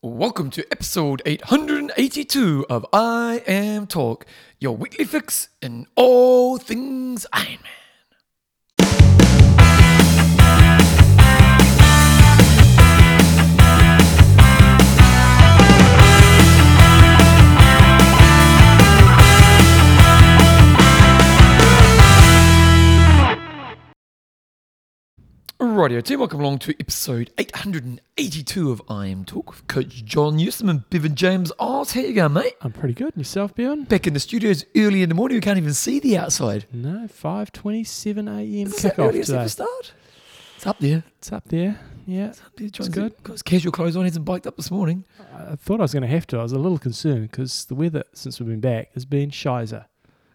Welcome to episode 882 of IMTalk, your weekly fix in all things Iron Man. Radio team, welcome along to episode 882 of IMTalk with Coach John Newsom and Bevan James Oz. How you going, mate? I'm pretty good. And yourself, Bjorn? Back in the studios early in the morning, we can't even see the outside. No, 5.27 a.m. Is the kickoff earliest today. ever start? It's up there. It's up there. Yeah. It's up there. John's good. Got his casual clothes on, hasn't biked up this morning. I thought I was going to have to. I was a little concerned because the weather since we've been back has been shizer.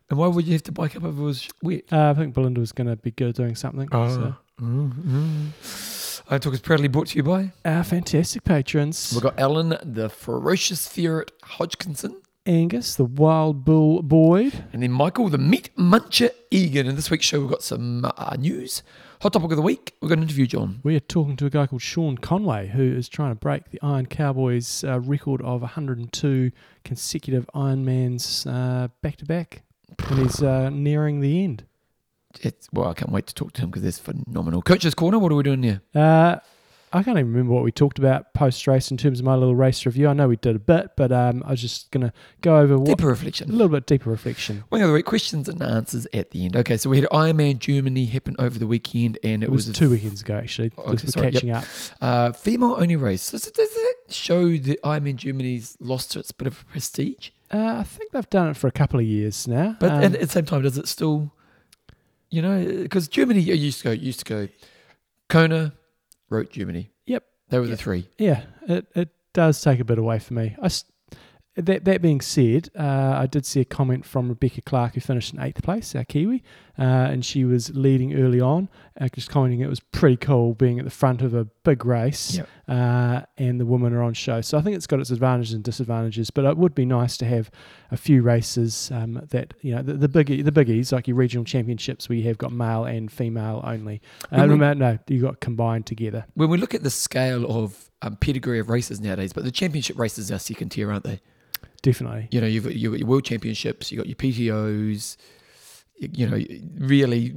And why would you have to bike up if it was wet? Uh, I think Belinda was going to be good doing something. So. Mm I Talk is proudly brought to you by. Our fantastic patrons We've got Alan, the ferocious ferret Hodgkinson, Angus, the wild bull Boyd, and then Michael, the meat muncher Egan. In this week's show, we've got some uh, news. Hot topic of the week. We've got an interview, John. We are talking to a guy called Sean Conway, who is trying to break the Iron Cowboys uh, record of 102 consecutive Ironmans uh, back to back, and he's uh, nearing the end. It's, well, I can't wait to talk to him because it's phenomenal. Coach's Corner, what are we doing here? Uh, I can't even remember what we talked about post race in terms of my little race review. I know we did a bit, but um, I was just going to go over what, Deeper reflection, a little bit deeper reflection. One of the questions and answers at the end. Okay, so we had Ironman Germany happen over the weekend, and it, It was, a two weekends ago, actually. Oh, okay, sorry, yep. catching up. uh, female only race. Does, it- does that show that Ironman Germany's lost its bit of prestige? Uh, I think they've done it for a couple of years now. But Um, at the same time, does it still, you know, because Germany used to go, used to go, Kona, wrote Germany. Yep. They were the three. yeah, it, it does take a bit away for me. I s that, that being said, uh, I did see a comment from Rebecca Clark, who finished in eighth place, our Kiwi, uh, and she was leading early on, uh, just commenting it was pretty cool being at the front of a big race, Yep. uh, and the women are on show. So I think it's got its advantages and disadvantages, but it would be nice to have a few races um, that you know the, the biggie, the biggies like your regional championships where you have got male and female only. Uh, we- no, you got combined together. When we look at the scale of um, pedigree of races nowadays, but the championship races are second tier, aren't they? Definitely. You know, you've got, you've got your world championships, you've got your PTOs, you, know, really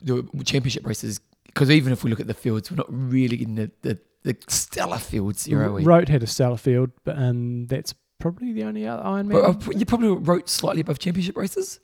the championship races. Because even if we look at the fields, we're not really getting the, the, the stellar fields here, are we? Roth had a stellar field, but um, that's probably the only other Ironman. But uh, you probably Roth slightly above championship races.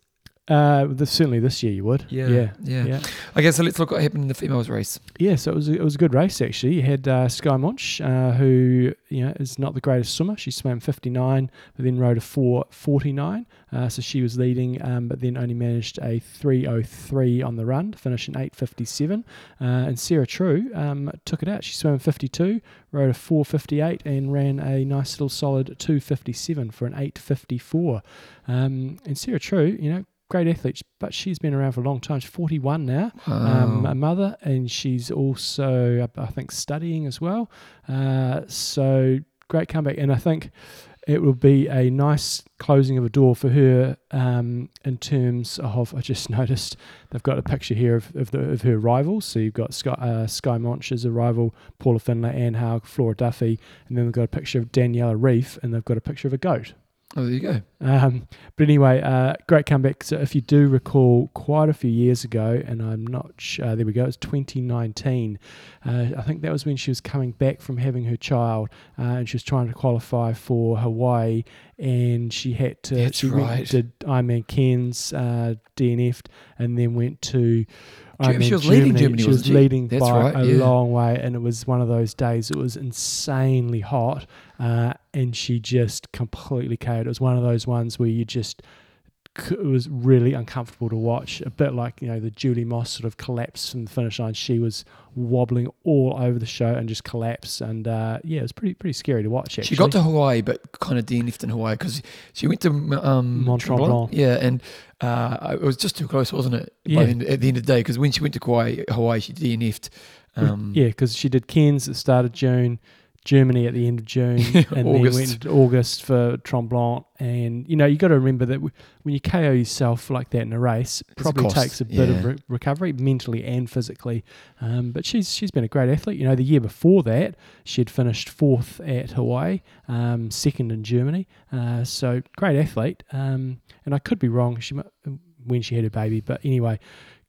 Uh, certainly this year you would. Yeah, yeah, yeah. yeah. Okay, so let's look what happened in the females race. Yeah, so it was a, it was a good race actually. You had uh, Skye Moench, uh, who you know is not the greatest swimmer. She swam 59, but then rode a 449. Uh, so she was leading, um, but then only managed a 303 on the run, to finish in 857. Uh, and Sarah True um, took it out. She swam 52, rode a 458, and ran a nice little solid 257 for an 854. Um, and Sarah True, you know. Great athlete, but she's been around for a long time. She's 41 now um, a mother, and she's also, I think, studying as well. Uh, so great comeback, and I think it will be a nice closing of a door for her um, in terms of. I just noticed they've got a picture here of, of, the, of her rivals. So you've got Skye, uh, Skye Moench as a rival, Paula Findlay, Anne Haug, Flora Duffy, and then they've got a picture of Daniela Ryf, and they've got a picture of a goat. Oh, there you go. Um, but anyway, uh, great comeback. So if you do recall, quite a few years ago, and I'm not sh- uh, there we go. It's 2019. Uh, I think that was when she was coming back from having her child, uh, and she was trying to qualify for Hawaii, and she had to. That's she right. went to Ironman Cairns, uh, DNF'd, and then went to. Ge- mean, she was leading Germany, She was she? leading That's by right, a yeah. long way, and it was one of those days. It was insanely hot, uh, and she just completely KO'd. It was one of those ones where you just it was really uncomfortable to watch. A bit like you know the Julie Moss sort of collapse from the finish line. She was wobbling all over the show and just collapsed. And uh, yeah, it was pretty pretty scary to watch. Actually, She got to Hawaii, but kind of DNF'd in Hawaii because she went to um, Mont Tremblant. Tremblant. Yeah, and uh, it was just too close, wasn't it? By Yeah. the end, at the end of the day, because when she went to Hawaii, Hawaii she DNF'd. Um, yeah, because she did Cairns at the start of June. Germany at the end of June, and August. then went to August for Tremblant. And you know, you got to remember that w- when you KO yourself like that in a race, It's a probably cost, takes a bit of re- recovery, mentally and physically. Um, but she's she's been a great athlete. You know, the year before that, she had finished fourth at Hawaii, um, second in Germany. Uh, so great athlete. Um, and I could be wrong. She when she had her baby, but anyway.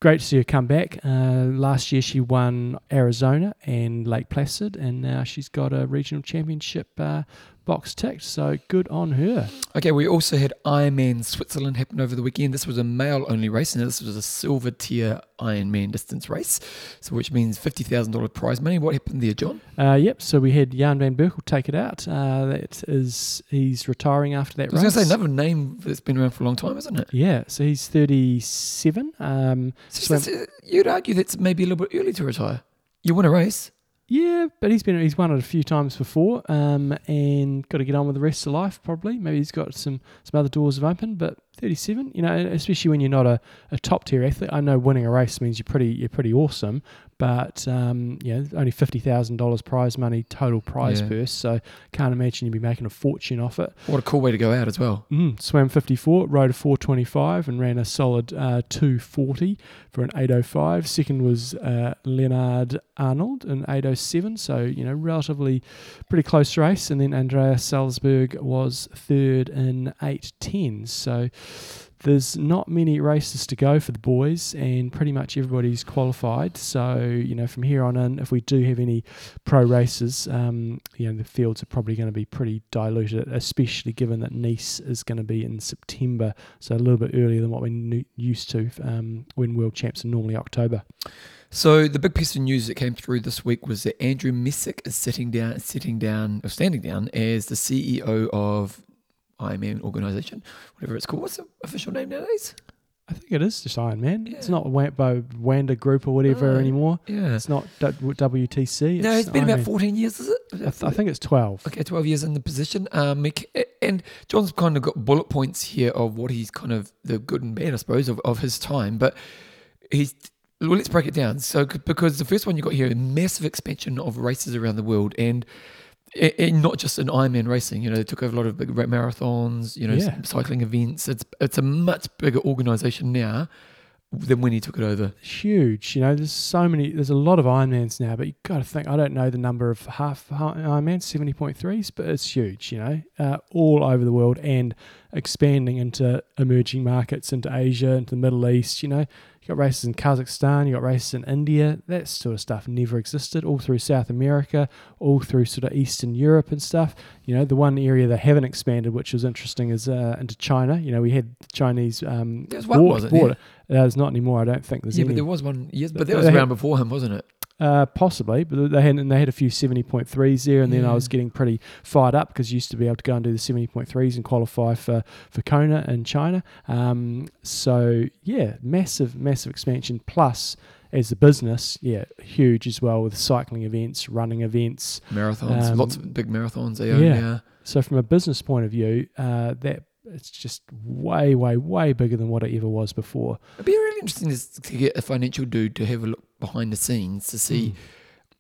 Great to see her come back. Uh, last year she won Arizona and Lake Placid, and now she's got a regional championship uh, box ticked. So good on her. Okay, we also had Ironman Switzerland happen over the weekend. This was a male only race, and this was a silver tier Ironman distance race, so which means $50,000 prize money. What happened there, John? Uh, yep. So we had Jan van Berkel take it out. Uh, that is, he's retiring after that I was going to say another name that's been around for a long time, isn't it? Yeah. So he's thirty-seven. Um, So that's- you'd argue that's maybe a little bit early to retire. You win a race. Yeah, but he's been he's won it a few times before, um, and got to get on with the rest of life. Probably, maybe he's got some some other doors have opened. But thirty-seven, you know, especially when you're not a, a top tier athlete. I know winning a race means you're pretty you're pretty awesome, but um, know, only fifty thousand dollars prize money total prize Yeah. purse. So can't imagine you'd be making a fortune off it. What a cool way to go out as well. Mm, swam 54, rode a 425 and ran a solid uh, 240 for an 805. Second was uh, Leonard Arnold in 807. So, you know, relatively pretty close race. And then Andreas Salvisberg was third in 810. So there's not many races to go for the boys, and pretty much everybody's qualified. So, you know, from here on in, if we do have any pro races, um, you know, the fields are probably going to be pretty diluted, especially given that Nice is going to be in September, so a little bit earlier than what we're used to um, when World Champs are normally October. So the big piece of news that came through this week was that Andrew Messick is sitting down, sitting down, or standing down as the CEO of Ironman organisation, whatever it's called. What's the official name nowadays? I think it is just Iron Man. It's Yeah. not Wampo Wanda Group or whatever anymore. Yeah. It's not D- WTC. no, it's been Iron about Man. 14 years, is it? I, th- I think it's 12. Okay, 12 years in the position. Um, and John's kind of got bullet points here of what he's kind of the good and bad, I suppose, of, of his time. But he's, well, let's break it down. So, because the first one you got here, massive expansion of races around the world and, and not just in Ironman racing, you know, they took over a lot of big marathons, you know, Yeah. cycling events. It's, it's a much bigger organization now than when he took it over. huge. You know, there's so many. There's a lot of Ironmans now, but you got to think. I don't know the number of half Ironmans, seventy point threes, but it's huge. You know, uh, all over the world and expanding into emerging markets, into Asia, into the Middle East. You know, you got races in Kazakhstan, you got races in India. That sort of stuff never existed. All through South America, all through sort of Eastern Europe and stuff. You know, the one area they haven't expanded, which was interesting, is uh, into China. You know, we had the Chinese um, There was one, wasn't bought there? Uh, there's not anymore. I don't think there's Yeah, any. but there was one, yes, but But that was around before him, wasn't it? Uh, possibly, but they had and they had a few seventy point threes there, and then I was getting pretty fired up because used to be able to go and do the seventy point threes and qualify for for Kona in China. Um, so yeah, massive massive expansion. Plus, as a business, yeah, huge as well with cycling events, running events. Marathons, Um, lots of big marathons they own yeah. So from a business point of view, uh, that it's just way way way bigger than what it ever was before. It'd be really interesting to, get a financial dude to have a look behind the scenes to see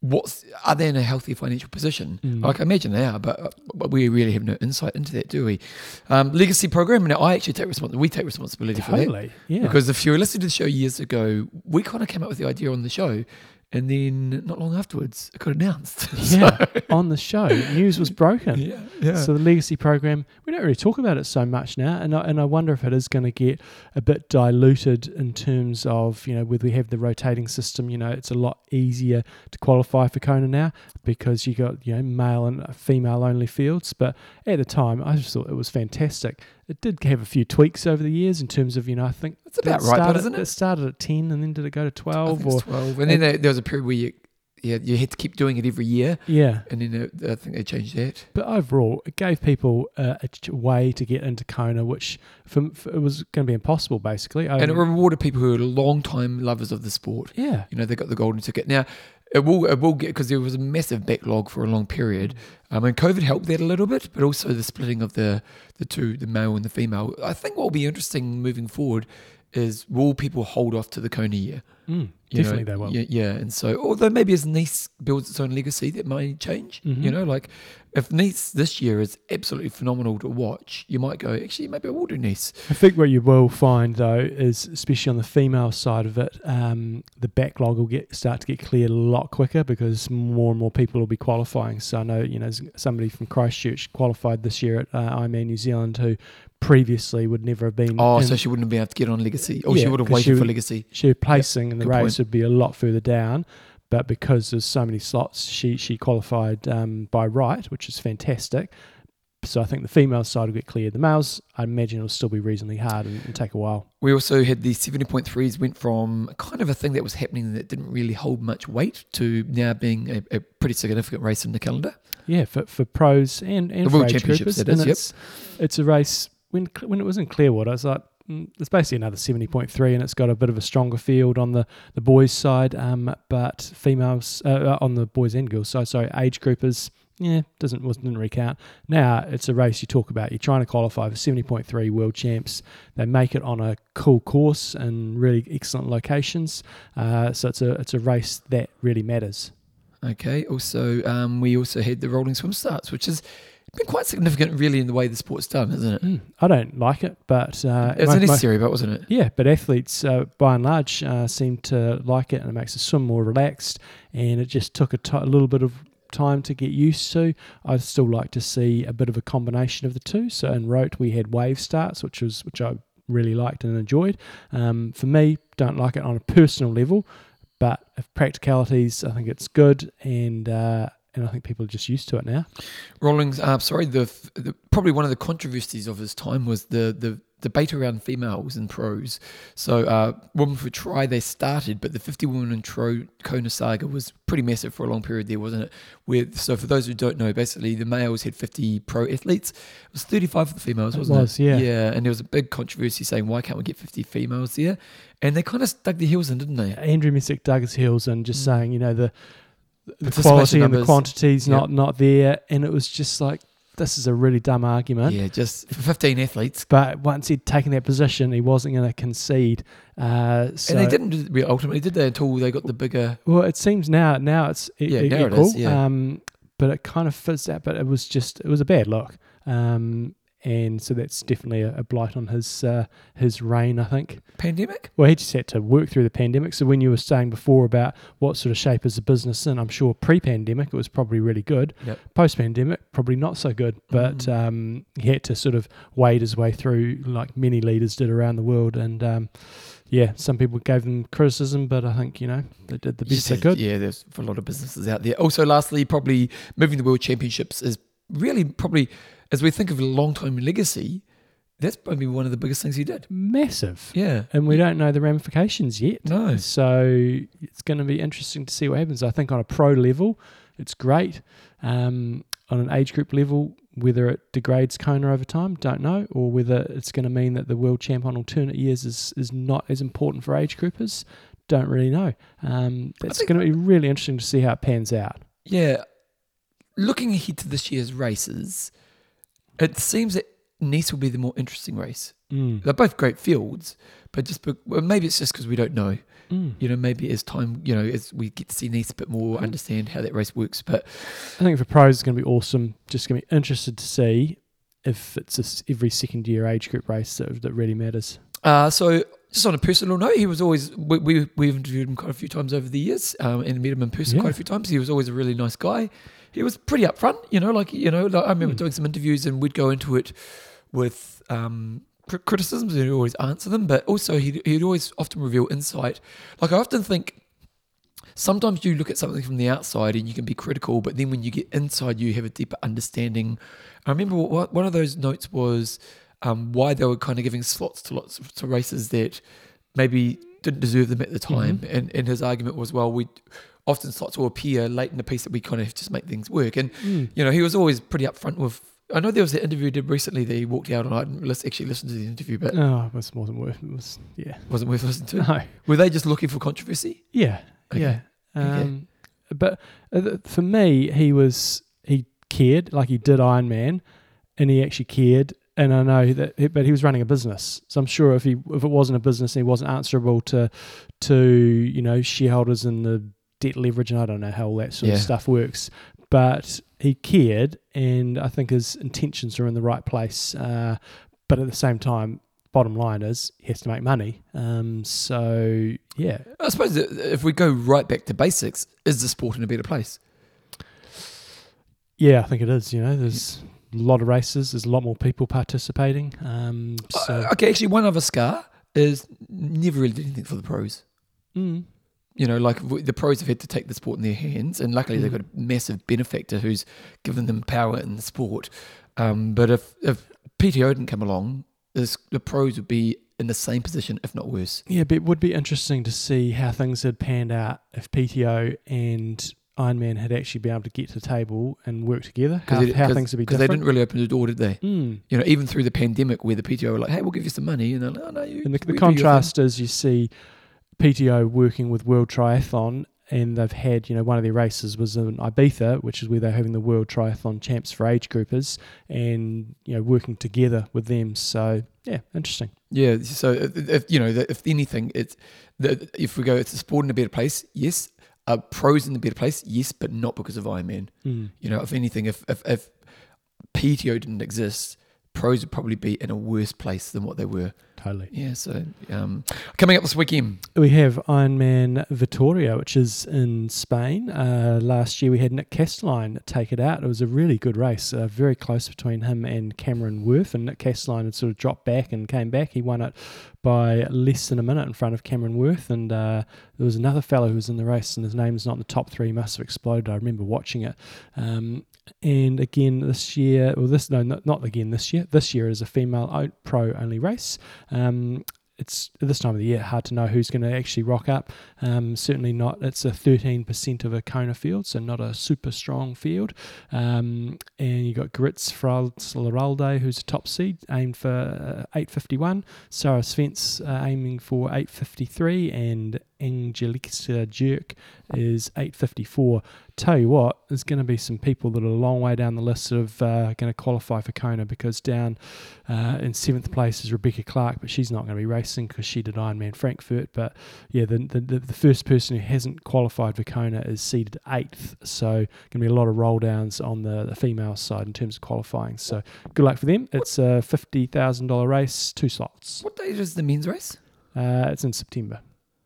what's are they in a healthy financial position. Mm. Like I imagine they are, but, but we really have no insight into that, do we? Um, legacy program. Now I actually take responsibility. We take responsibility for that yeah. because if you were listening to the show years ago, we kind of came up with the idea on the show, and then not long afterwards, it got announced. yeah, on the show, news was broken. yeah, yeah. So the legacy program, we don't really talk about it so much now, and I, and I wonder if it is going to get a bit diluted in terms of you know whether we have the rotating system. You know, it's a lot easier to qualify for Kona now because you got you know male and uh, female only fields. But at the time, I just thought it was fantastic. It did have a few tweaks over the years in terms of you know I think That's about it right, started, isn't it? It started at ten, and then did it go to twelve or twelve, and then there, there was a period where you, yeah, you had to keep doing it every year, yeah. and then uh, I think they changed that. But overall, it gave people uh, a way to get into Kona, which for, for, it was going to be impossible, basically. and it Um, rewarded people who are long time lovers of the sport. yeah, You know, they got the golden ticket. Now, it will it will get because there was a massive backlog for a long period. Um, and COVID helped that a little bit, but also the splitting of the the two, the male and the female. I think what will be interesting moving forward is will people hold off to the Kona year? Mm, definitely know, they will. Yeah, yeah, and so although maybe as Nice builds its own legacy, that may change. You Mhm. know, like if Nice this year is absolutely phenomenal to watch, you might go, actually, maybe I will do Nice. I think what you will find though is, especially on the female side of it, um, the backlog will get start to get cleared a lot quicker because more and more people will be qualifying. So I know you know somebody from Christchurch qualified this year at uh, Ironman New Zealand who previously would never have been. Oh, in- so she wouldn't have been able to get on Legacy, or she Yeah, would have she waited for Legacy. she placing in the race point. would be a lot further down. But because there's so many slots, she she qualified um, by right, which is fantastic. So I think the female side will get cleared. The males, I imagine, it'll still be reasonably hard and, and take a while. We also had the 70.3s went from kind of a thing that was happening that didn't really hold much weight to now being a, a pretty significant race in the calendar. Yeah, for, for pros and, and The for World age Championships, groupers. that and is, yep. it's, it's a race, when when it was in Clearwater, I was like, mm, it's basically another 70.3 and it's got a bit of a stronger field on the, the boys' side, um, but females, uh, uh, on the boys and girls side, sorry, age groupers, yeah, doesn't wasn't didn't recount. Now it's a race you talk about. You're trying to qualify for 70.3 world champs. They make it on a cool course and really excellent locations. Uh, so it's a it's a race that really matters. Okay. Also, um, we also had the rolling swim starts, which has been quite significant, really, in the way the sport's done, isn't it? Mm, I don't like it, but uh, It was mo- necessary, but wasn't it? Yeah, but athletes, uh, by and large, uh, seem to like it, and it makes the swim more relaxed. And it just took a little bit of time to get used to. I'd still like to see a bit of a combination of the two. So in Roth, we had wave starts, which was which I really liked and enjoyed. Um, for me, don't like it on a personal level, but if practicalities, I think it's good, and uh, and I think people are just used to it now. Rolling's, uh, sorry, the, the probably one of the controversies of his time was the the debate around females and pros. So, uh, Women for Tri they started, but the 50 women in Tro Kona Saga was pretty massive for a long period there, wasn't it? Where so for those who don't know, basically the males had 50 pro athletes. It was 35 for the females, wasn't it? was, yeah. Yeah, and there was a big controversy saying why can't we get 50 females there? And they kind of stuck their heels in, didn't they? Andrew Messick dug his heels and just Mm. saying, you know, the the quality and the numbers. quantity's Yep. not not there, and it was just like this is a really dumb argument. Yeah, just for 15 athletes. But once he'd taken that position, he wasn't going to concede. Uh, so, and they didn't do it ultimately, did they? Until they got the bigger. Well, it seems now now it's e- Yeah, e- now it equal. is, yeah. Um, but it kind of fits that. But it was just it was a bad look. Um, and so that's definitely a, a blight on his uh, his reign, I think. Pandemic? Well, he just had to work through the pandemic. So when you were saying before about what sort of shape is the business in, I'm sure pre-pandemic it was probably really good. Yep. Post-pandemic, probably not so good. But Mm. um, he had to sort of wade his way through, like many leaders did around the world. And um, yeah, some people gave them criticism, but I think you know they did the best they Yeah, could. Yeah, there's a lot of businesses out there. Also, lastly, probably moving the World Championships is really probably, as we think of a long time legacy, that's probably one of the biggest things he did. Massive. Yeah. And we don't know the ramifications yet. No. So it's going to be interesting to see what happens. I think on a pro level, it's great. Um, on an age group level, whether it degrades Kona over time, don't know, or whether it's going to mean that the world champ on alternate years is, is not as important for age groupers, don't really know. Um, that's going to be really interesting to see how it pans out. Yeah. Looking ahead to this year's races, it seems that Nice will be the more interesting race. Mm. They're both great fields, but just well, maybe it's just because we don't know. Mm. You know, maybe as time, you know, as we get to see Nice a bit more, understand how that race works. But I think for pros, it's going to be awesome. Just going to be interested to see if it's every second year age group race that, that really matters. Uh, so, just on a personal note, he was always we, we we've interviewed him quite a few times over the years, um, and met him in person Yeah. quite a few times. He was always a really nice guy. He was pretty upfront, you know, like you know, like I remember Hmm. doing some interviews, and we'd go into it with um, cr- criticisms, and he'd always answer them, but also he'd, he'd always often reveal insight. Like I often think. Sometimes you look at something from the outside and you can be critical, but then when you get inside, you have a deeper understanding. I remember what, one of those notes was um, why they were kind of giving slots to lots of to races that maybe didn't deserve them at the time. And, and his argument was, well, we often slots will appear late in the piece that we kind of just make things work. And Mm. you know, he was always pretty upfront with. I know there was an interview he did recently that he walked out on. I didn't actually listen to the interview, but No, it was- wasn't worth. It was yeah. wasn't worth listening to. No. Were they just looking for controversy? Yeah, Okay. yeah. Okay. Um, But uh, for me, he was he cared like he did Iron Man, and he actually cared and I know that, but he was running a business, so I'm sure if he if it wasn't a business, he wasn't answerable to to you know shareholders and the debt leverage, and I don't know how all that sort Yeah. of stuff works. But he cared, and I think his intentions are in the right place. Uh, but at the same time, bottom line is he has to make money. Um, so yeah, I suppose if we go right back to basics, is the sport in a better place? yeah, I think it is. You know, there's a lot of races. There's a lot more people participating. Um, so Uh, okay, actually, one other scar is never really did anything for the pros. mm, You know, like the pros have had to take the sport in their hands, and luckily they've got a massive benefactor who's given them power in the sport. Um, but if if PTO didn't come along, this, the pros would be in the same position, if not worse. Yeah, but it would be interesting to see how things had panned out if PTO and Ironman had actually been able to get to the table and work together. How, they, how things would be 'cause they didn't really open the door, did they? Mm. You know, even through the pandemic, where the PTO were like, "Hey, we'll give you some money," and they're like, "Oh no, you." And the, the we do your contrast is you see PTO working with World Triathlon, and they've had, you know, one of their races was in Ibiza, which is where they're having the World Triathlon Champs for age groupers, and you know, working together with them. So yeah, interesting. Yeah. So if, if you know, if anything, it's the, if we go, it's a sport in a better place. Yes. Uh, pros in a better place. Yes, but not because of Ironman. Mm. You know, if anything, if if, if PTO didn't exist, pros would probably be in a worse place than what they were. Totally. Yeah. So um, coming up this weekend, We have Ironman Vitoria, which is in Spain. Uh, last year we had Nick Kastelein take it out. It was a really good race, uh, very close between him and Cameron Wurf. And Nick Kastelein had sort of dropped back and came back. He won it by less than a minute in front of Cameron Wurf. And uh, there was another fellow who was in the race, and his name's not in the top three. He must have exploded. I remember watching it. Um, and again this year, well, this no, not, not again this year. This year is a female pro only race. Um, it's this time of the year hard to know who's going to actually rock up. Um, certainly not. It's a 13% of a Kona field, so not a super strong field. Um, and you got Gritz Laralde, who's a top seed, aimed for uh, 851. Sarah Svens uh, aiming for 853, and Angelica Jerk is 854. Tell you what, there's going to be some people that are a long way down the list of uh, going to qualify for Kona because down uh, in seventh place is Rebecca Clark, but she's not going to be racing because she did Ironman Frankfurt. But yeah, the, the the first person who hasn't qualified for Kona is seeded eighth, so going to be a lot of roll downs on the, the female side in terms of qualifying. So good luck for them. It's a fifty thousand dollar race, two slots. what date is the men's race? Uh, it's in September.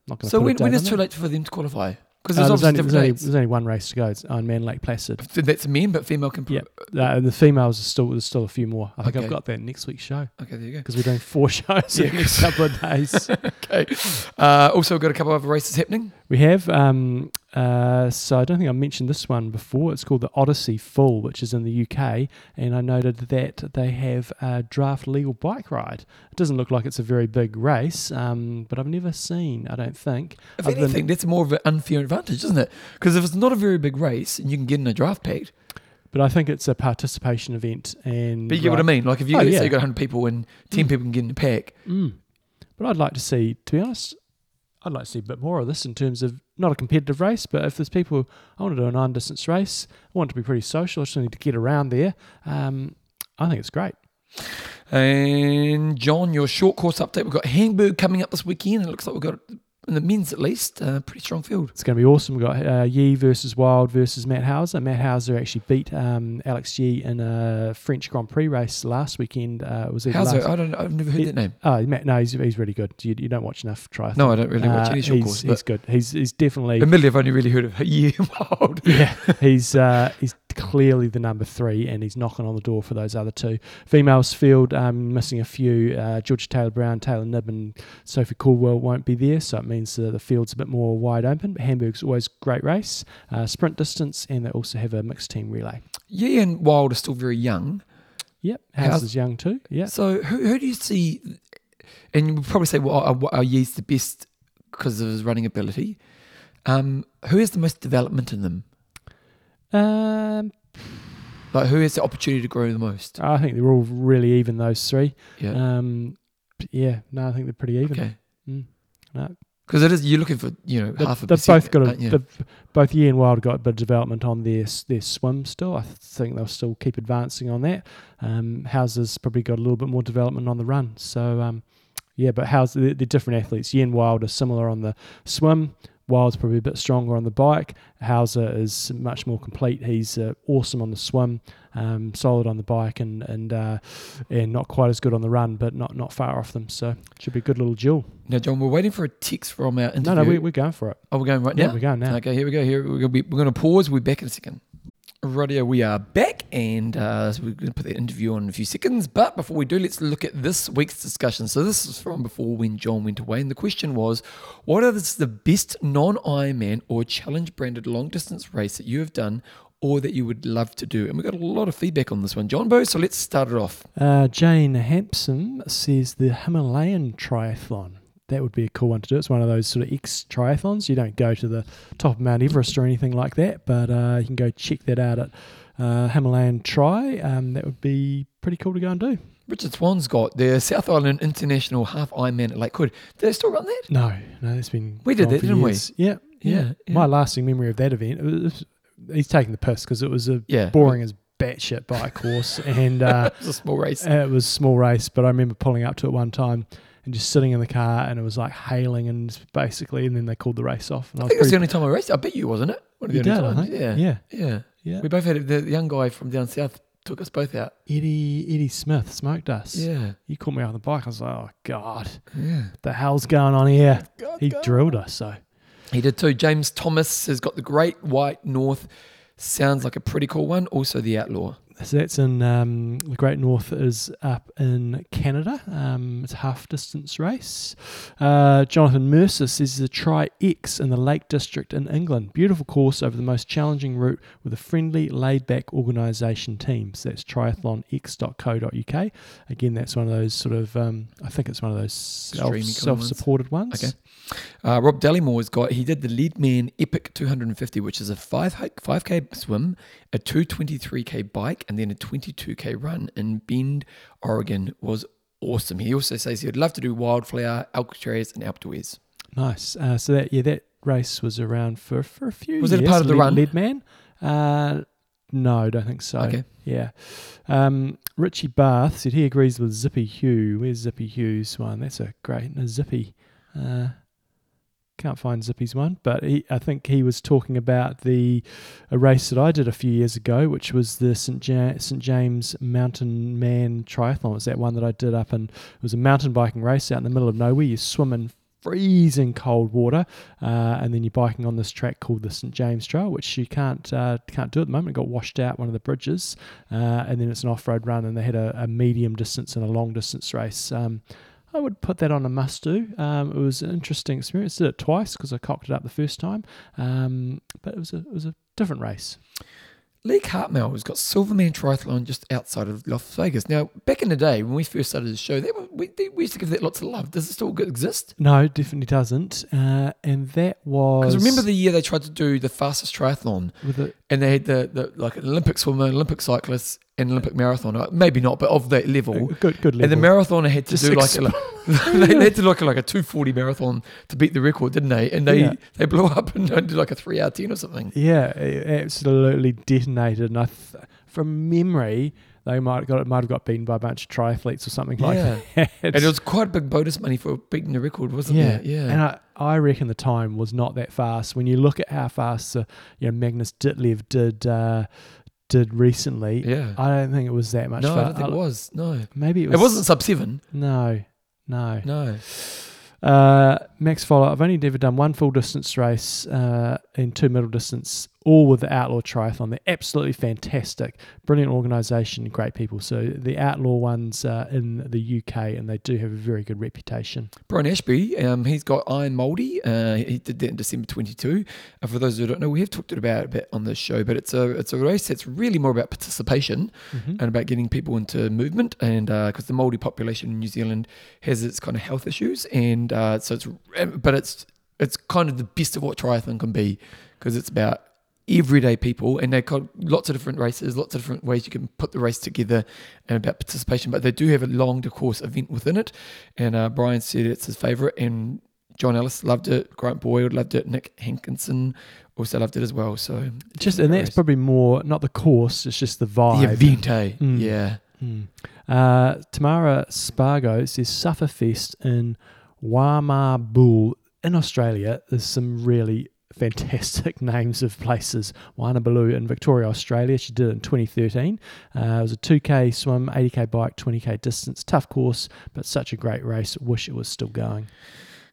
Not going to So when, a when is too late for them to qualify? Because Uh, there's there's, only, there's, only, there's only one race to go. It's Ironman Lake Placid. That's men, but female can. Yeah. Uh, the females are still there's still a few more. I think Okay. I've got that next week's show Okay, there you go. because we're doing four shows in the next couple of days. Okay. Uh, also, got a couple of other races happening. We have, um, uh, so I don't think I mentioned this one before. It's called the Odyssey Full, which is in the UK, and I noted that they have a draft legal bike ride. It doesn't look like it's a very big race, um, but I've never seen, I don't think. If than- anything, that's more of an unfair advantage, isn't it? Because if it's not a very big race and you can get in a draft pack, But I think it's a participation event, and but you get what I mean. Like if you Oh, yeah. say you got 100 people and 10 Mm. people can get in the pack, Mm. But I'd like to see, to be honest, I'd like to see a bit more of this in terms of not a competitive race, but if there's people, I want to do a nine distance race, I want it to be pretty social, I just need to get around there. Um, I think it's great. And John, your short course update. We've got Hamburg coming up this weekend. It looks like we've got, in the men's at least, a pretty strong field. It's going to be awesome. We've got uh, Yee versus Wilde versus Matt Hauser. Matt Hauser actually beat um, Alex Yee in a French Grand Prix race last weekend. Uh, was it? last- I don't. I've never heard He- that name. Oh, Matt, no, he's, he's really good. You, you don't watch enough triathlon. No, I don't really watch Uh, any short he's, course. he's good. He's he's definitely admittedly, I've only really heard of Yeah Wilde. yeah, he's uh, he's clearly the number three, and he's knocking on the door for those other two. Females field um, missing a few. Uh, Georgia Taylor Brown, Taylor Knibb, and Sophie Coldwell won't be there, so it means uh, the field's a bit more wide open. But Hamburg's always a great race, uh, sprint distance, and they also have a mixed team relay. Yeah, and Wilde are still very young. Yep, House is young too. Yeah, So who, who do you see? And you would probably say, well, are, are Yee's the best because of his running ability? Um, who has the most development in them? um, Like who has the opportunity to grow the most? I think they're all really even. Those three. Yeah. Um, yeah, no, I think they're pretty even. okay. Mm, no. Because it is you're looking for you know half a they've percent, both got a, you? they've, both Ian Wilde got a bit of development on their their swim still. I think they'll still keep advancing on that. Um, Hauser's probably got a little bit more development on the run. So um, yeah, but how's they're, they're different athletes. Ian Wilde are similar on the swim. Wilde's probably a bit stronger on the bike. Hauser is much more complete. He's uh, awesome on the swim, um, solid on the bike, and and uh, and not quite as good on the run, but not not far off them. So should be a good little duel. Now, John, we're waiting for a text from our interview. No, no, we, we're going for it. oh, we're going right Yeah, now. we're going now. Okay, here we go. Here we're gonna be. We're gonna pause. We'll be back in a second. Radio, we are back, and uh, we're going to put the interview on in a few seconds. But before we do, let's look at this week's discussion. So this is from before when John went away, and the question was, what is the best non-Ironman or challenge-branded long-distance race that you have done, or that you would love to do? And we got a lot of feedback on this one, John Bo. So let's start it off. Uh, Jane Hampson says the Himalayan triathlon. That would be a cool one to do. It's one of those sort of ex triathlons. You don't go to the top of Mount Everest or anything like that, but uh, you can go check that out at uh, Himalayan Tri. Um, that would be pretty cool to go and do. Richard Swan's got the South Island International Half Ironman at Lake Hood. Did they still run that? No, no, it's been We did that, didn't we? years. Yeah, yeah. Yeah, yeah. My lasting memory of that event. It was, he's taking the piss because it was a Yeah, boring as batshit bike course, and uh, It was a small race. it was a small race. But I remember pulling up to it one time and just sitting in the car, and it was like hailing, and basically, and then they called the race off. And I I think it was the only time I raced. I bet you, wasn't it? One of the you did, only times. Yeah. yeah, yeah. yeah. We both had the young guy from down south took us both out. Eddie Eddie Smith smoked us. Yeah. He caught me off the bike. I was like, oh god, Yeah. the hell's going on here? God, He God. drilled us. So He did too. James Thomas has got the Great White North. Sounds like a pretty cool one. Also the Outlaw. So that's in um, the Great North is up in Canada. Um, it's a half distance race. Uh, Jonathan Mercer says the Tri X in the Lake District in England. Beautiful course over the most challenging route with a friendly, laid back organisation team. So that's triathlonx.co.uk. Again, that's one of those sort of, um, I think it's one of those self, of ones. self-supported ones. Okay. Uh, Rob Dallymore's got, he did the Leadman Epic 250, which is a 5, 5K swim, a 223K bike, and then a 22K run in Bend, Oregon. Was awesome. He also says he would love to do Wildflower, Alcatraz, and Alpe d'Huez. Nice. Uh, so that yeah, that race was around for, for a few years. Was years. it a part of the run? Lead man? Uh, no, I don't think so. Okay. Yeah. Um, Richie Bath said he agrees with Zippy Hugh. Where's Zippy Hugh's one? That's a great a Zippy. Uh, can't find Zippy's one, but he, I think he was talking about the a race that I did a few years ago, which was the St. Ja- St. James Mountain Man Triathlon. It was that one that I did up, and it was a mountain biking race out in the middle of nowhere. You swim in freezing cold water, uh, and then you're biking on this track called the St James Trail, which you can't uh, can't do at the moment. It got washed out one of the bridges, uh, and then it's an off road run, and they had a, a medium distance and a long distance race. Um, I would put that on a must do. Um, it was an interesting experience. Did it twice because I cocked it up the first time, um, but it was a it was a different race. Lee Cartmel has got Silverman Triathlon just outside of Las Vegas. Now, back in the day when we first started the show, that, we, we used to give that lots of love. Does it still exist? No, it definitely doesn't. Uh, and that was Because remember the year they tried to do the fastest triathlon, and they had the, the like an Olympic swimmer, Olympic cyclist, and Olympic marathoner. Maybe not, but of that level. good good level. And the marathoner had to Just do like a, they had to do like a, two forty marathon to beat the record, didn't they? And they Yeah. they blew up and did like a three hour ten or something. Yeah, it absolutely detonated. And I, th- from memory, they might have got it might have got beaten by a bunch of triathletes or something like Yeah. that. And it was quite big bonus money for beating the record, wasn't it? yeah, there? Yeah. And I, I reckon the time was not that fast. When you look at how fast uh, you know Magnus Ditlev did uh, did recently, yeah. I don't think it was that much. no, I don't think it was. No. Maybe it was. It wasn't sub seven. No, no. No. Uh, Max Follow. I've only ever done one full distance race uh, and two middle distance, all with the Outlaw Triathlon. They're absolutely fantastic, brilliant organisation, great people. So the Outlaw ones uh, in the UK, and they do have a very good reputation. Brian Ashby, um, he's got Iron Māori. Uh, he did that in December 22. Uh, for those who don't know, we have talked about it a bit on the show, but it's a it's a race that's really more about participation Mhm. and about getting people into movement. And because the Māori population in New Zealand has its kind of health issues, and uh, so it's but it's it's kind of the best of what triathlon can be because it's about everyday people and they've got lots of different races lots of different ways you can put the race together and about participation but they do have a long course event within it and uh, brian said it's his favorite and John Ellis loved it. Grant Boyd loved it. Nick Hankinson also loved it as well. So Just and that's race. probably more not the course, it's just the vibe. the event, eh? Mm. Yeah. Mm. Uh, Tamara Spargo says Sufferfest in Warrnambool in Australia. There's some really fantastic names of places. Warrnambool in Victoria, Australia. She did it in 2013. Uh, it was a 2k swim, 80k bike, 20k distance. Tough course, but such a great race. Wish it was still going.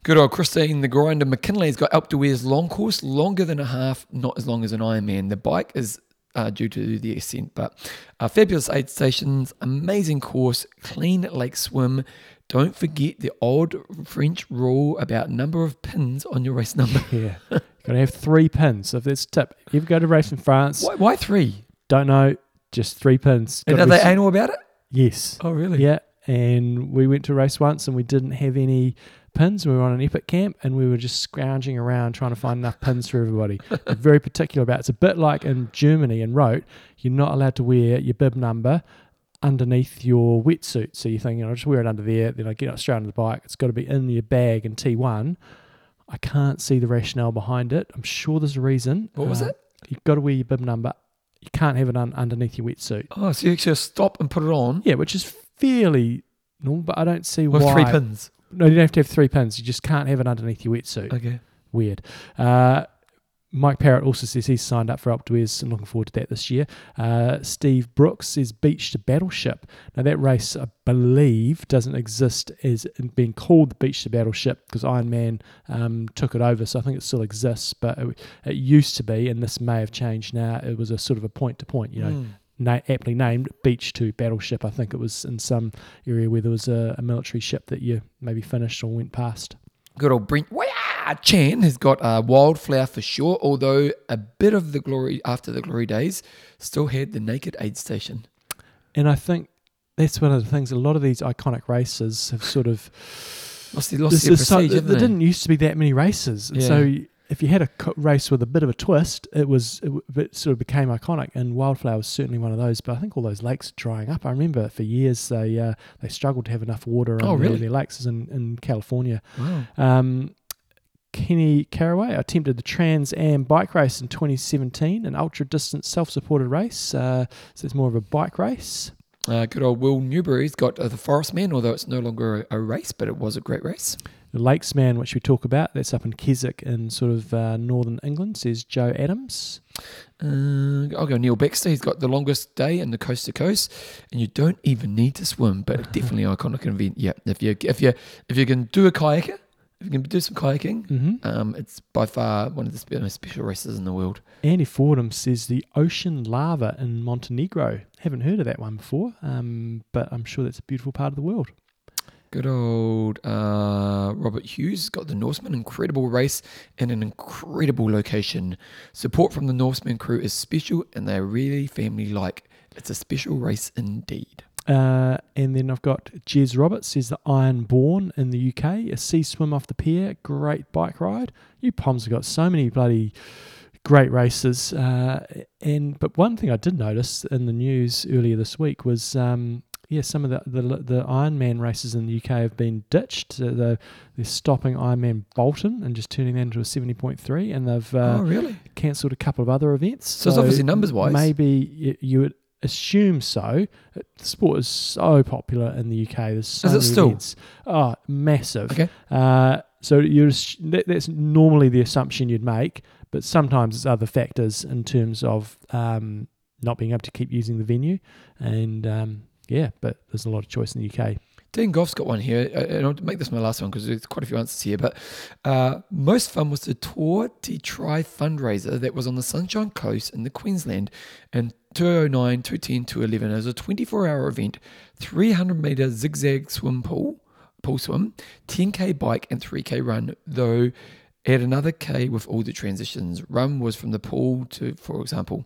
Good old Christine, the grinder McKinley's got Alpe d'Huez long course, longer than a half, not as long as an Ironman. The bike is uh, due to the ascent, but uh, fabulous aid stations, amazing course, clean lake swim. Don't forget the old French rule about number of pins on your race number. Yeah. Got to have three pins. If there's a tip, you ever go to race in France, why, why three? don't know, just three pins. And Gotta are be they s- anal about it? Yes. Oh, really? Yeah, and we went to race once and we didn't have any pins. We were on an epic camp and we were just scrounging around trying to find enough pins for everybody. They're very particular about it. It's a bit like in Germany and Roth, you're not allowed to wear your bib number underneath your wetsuit. So you're thinking, I'll just wear it under there, then I get up straight on the bike. It's got to be in your bag in T1. I can't see the rationale behind it. I'm sure there's a reason. What was Uh, it? You've got to wear your bib number. You can't have it un- underneath your wetsuit. Oh, so you actually stop and put it on Yeah, which is fairly normal, but I don't see with why. three pins. No, you don't have to have three pins. You just can't have it underneath your wetsuit. Okay. Weird. Uh, Mike Parrott also says he's signed up for Alpe d'Huez and looking forward to that this year. Uh, Steve Brooks says Beach to Battleship. Now, that race, I believe, doesn't exist as being called the Beach to Battleship because Ironman um, took it over. So I think it still exists, but it, it used to be, and this may have changed now. It was a sort of a point to point, you know, Mm. na- aptly named Beach to Battleship. I think it was in some area where there was a, a military ship that you maybe finished or went past. Good old Brent Wah Chan has got a wildflower for sure, although a bit of the glory after the glory days still had the naked aid station. And I think that's one of the things. A lot of these iconic races have sort of. Lost, their- lost their is so- prestige, there they? didn't used to be that many races, Yeah. so if you had a race with a bit of a twist, it was it, it sort of became iconic. And Wildflower was certainly one of those. But I think all those lakes are drying up. I remember for years they uh, they struggled to have enough water Oh, on their, really? their lakes in, in California. Wow. Um, Kenny Caraway attempted the Trans Am bike race in 2017, an ultra distance self supported race. Uh, so it's more of a bike race. Uh, good old Will Newberry's got uh, the Forest Man, although it's no longer a, a race, but it was a great race. The Lakes Man, which we talk about, that's up in Keswick in sort of uh, northern England, says Joe Adams. Uh, I'll go Neil Baxter. He's got the longest day in the coast to coast, and you don't even need to swim, but definitely iconic event. Yeah, if you if you if you can do a kayaker, if you can do some kayaking, hmm um, it's by far one of the most special races in the world. Andy Fordham says the ocean lava in Montenegro. Haven't heard of that one before, um, but I'm sure that's a beautiful part of the world. Good old uh, Robert Hughes got the Norseman. Incredible race in an incredible location. Support from the Norseman crew is special and they're really family like. It's a special race indeed. Uh, and then I've got Jez Roberts says the Iron Born in the UK, a sea swim off the pier, great bike ride. You Poms have got so many bloody great races. Uh, and but one thing I did notice in the news earlier this week was um, yeah, some of the, the the Ironman races in the UK have been ditched. So they're, they're stopping Ironman Bolton and just turning that into a seventy point three, and they've uh, oh, really? cancelled a couple of other events. So it's obviously numbers-wise. Maybe you, you would assume so. Uh, The sport is so popular in the UK. There's so Is it many still? events. Oh, massive. Okay. Uh, so you're, that, that's normally the assumption you'd make, but sometimes it's other factors in terms of um, not being able to keep using the venue. And um, yeah, but there's a lot of choice in the UK. Dean Goff's got one here, uh, and I'll make this my last one because there's quite a few answers here. But uh, most fun was the Tour de Tri fundraiser that was on the Sunshine Coast in the Queensland in 209, 210, 211. It was a 24 hour event, 300 meter zigzag swim pool, pool swim, 10k bike, and 3k run, though. Add another K with all the transitions. Run was from the pool to, for example.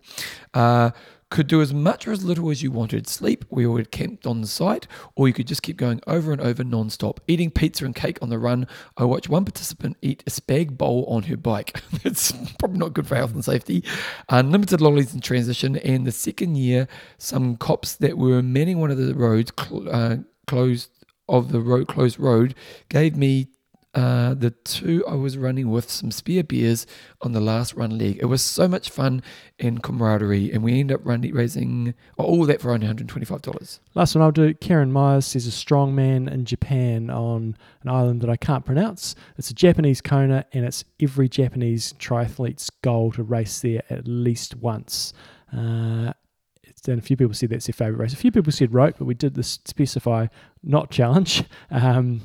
Uh, could do as much or as little as you wanted. Sleep, we were camped on the site, or you could just keep going over and over non-stop. Eating pizza and cake on the run. I watched one participant eat a spag bowl on her bike. That's probably not good for health and safety. Unlimited lollies in transition, and the second year, some cops that were manning one of the roads cl- uh, closed of the road closed road gave me uh, the two I was running with some spare beers on the last run leg. It was so much fun and camaraderie, and we ended up running, raising all that for only $125. Last one I'll do. Karen Myers says a strong man in Japan on an island that I can't pronounce. It's a Japanese Kona, and it's every Japanese triathlete's goal to race there at least once. Uh, and a few people said that's their favourite race. A few people said rope, but we did this specify not challenge. Um,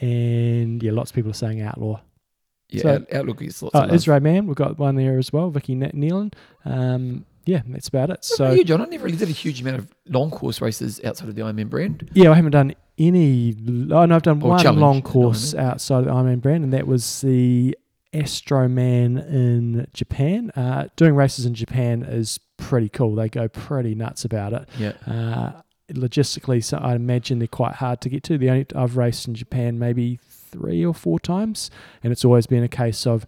and yeah, lots of people are saying outlaw. Yeah, So- Out- Outlook is lots Uh, of. Israel Man, we've got one there as well. Vicky Ne- Nealon. Um, yeah, that's about it. What So you, John? I never really did a huge amount of long course races outside of the Ironman brand. yeah, I haven't done any. Oh no, I've done Or one long you know what I course outside of the Ironman brand, and that was the Astroman in Japan. Uh, doing races in Japan is pretty cool. They go pretty nuts about it. Yeah. Uh, logistically, so I imagine they're quite hard to get to. The only I've raced in Japan maybe three or four times, and it's always been a case of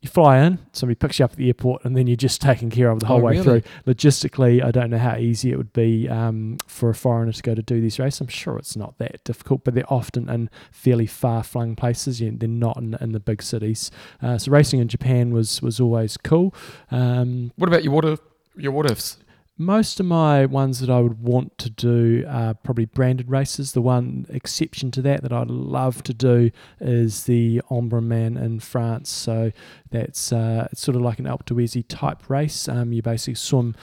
you fly in, somebody picks you up at the airport, and then you're just taken care of the whole Oh, way really? through. Logistically, I don't know how easy it would be um, for a foreigner to go to do these races. I'm sure it's not that difficult, but they're often in fairly far-flung places. You they're not in, in the big cities. Uh, so racing in Japan was was always cool. Um, What about your water? Your what ifs? Most of my ones that I would want to do are probably branded races. The one exception to that that I'd love to do is the Embrunman in France. So that's uh, it's sort of like an Alpe d'Huez type race. Um, you basically swim.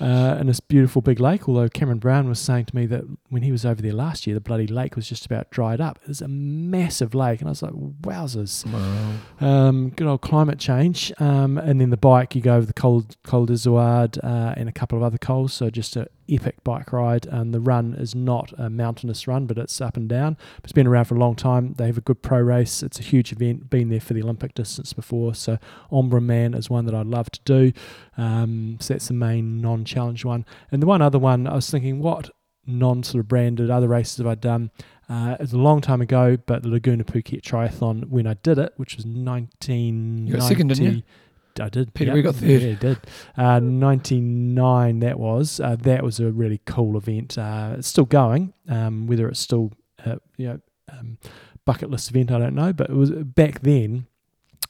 Uh, in this beautiful big lake, although Cameron Brown was saying to me that when he was over there last year, the bloody lake was just about dried up. It was a massive lake, and I was like, "Wowzers!" Wow. Um, good old climate change. Um, and then the bike, you go over the Col, Col d'Izoard uh, and a couple of other cols. So just an epic bike ride. And the run is not a mountainous run, but it's up and down. It's been around for a long time. They have a good pro race. It's a huge event. Been there for the Olympic distance before. So Embrunman is one that I'd love to do. Um, so that's the main non-challenge one. And the one other one, I was thinking, what non sort of branded other races have I done? Uh, it was a long time ago, but the Laguna Phuket Triathlon, when I did it, which was 1990. You got second, didn't you? I did. Peter yep. Got third. Yeah, he did. Uh, 99, that was. Uh, that was a really cool event. Uh, it's still going. Um, whether it's still, uh, you know, um, bucket list event, I don't know. But it was back then.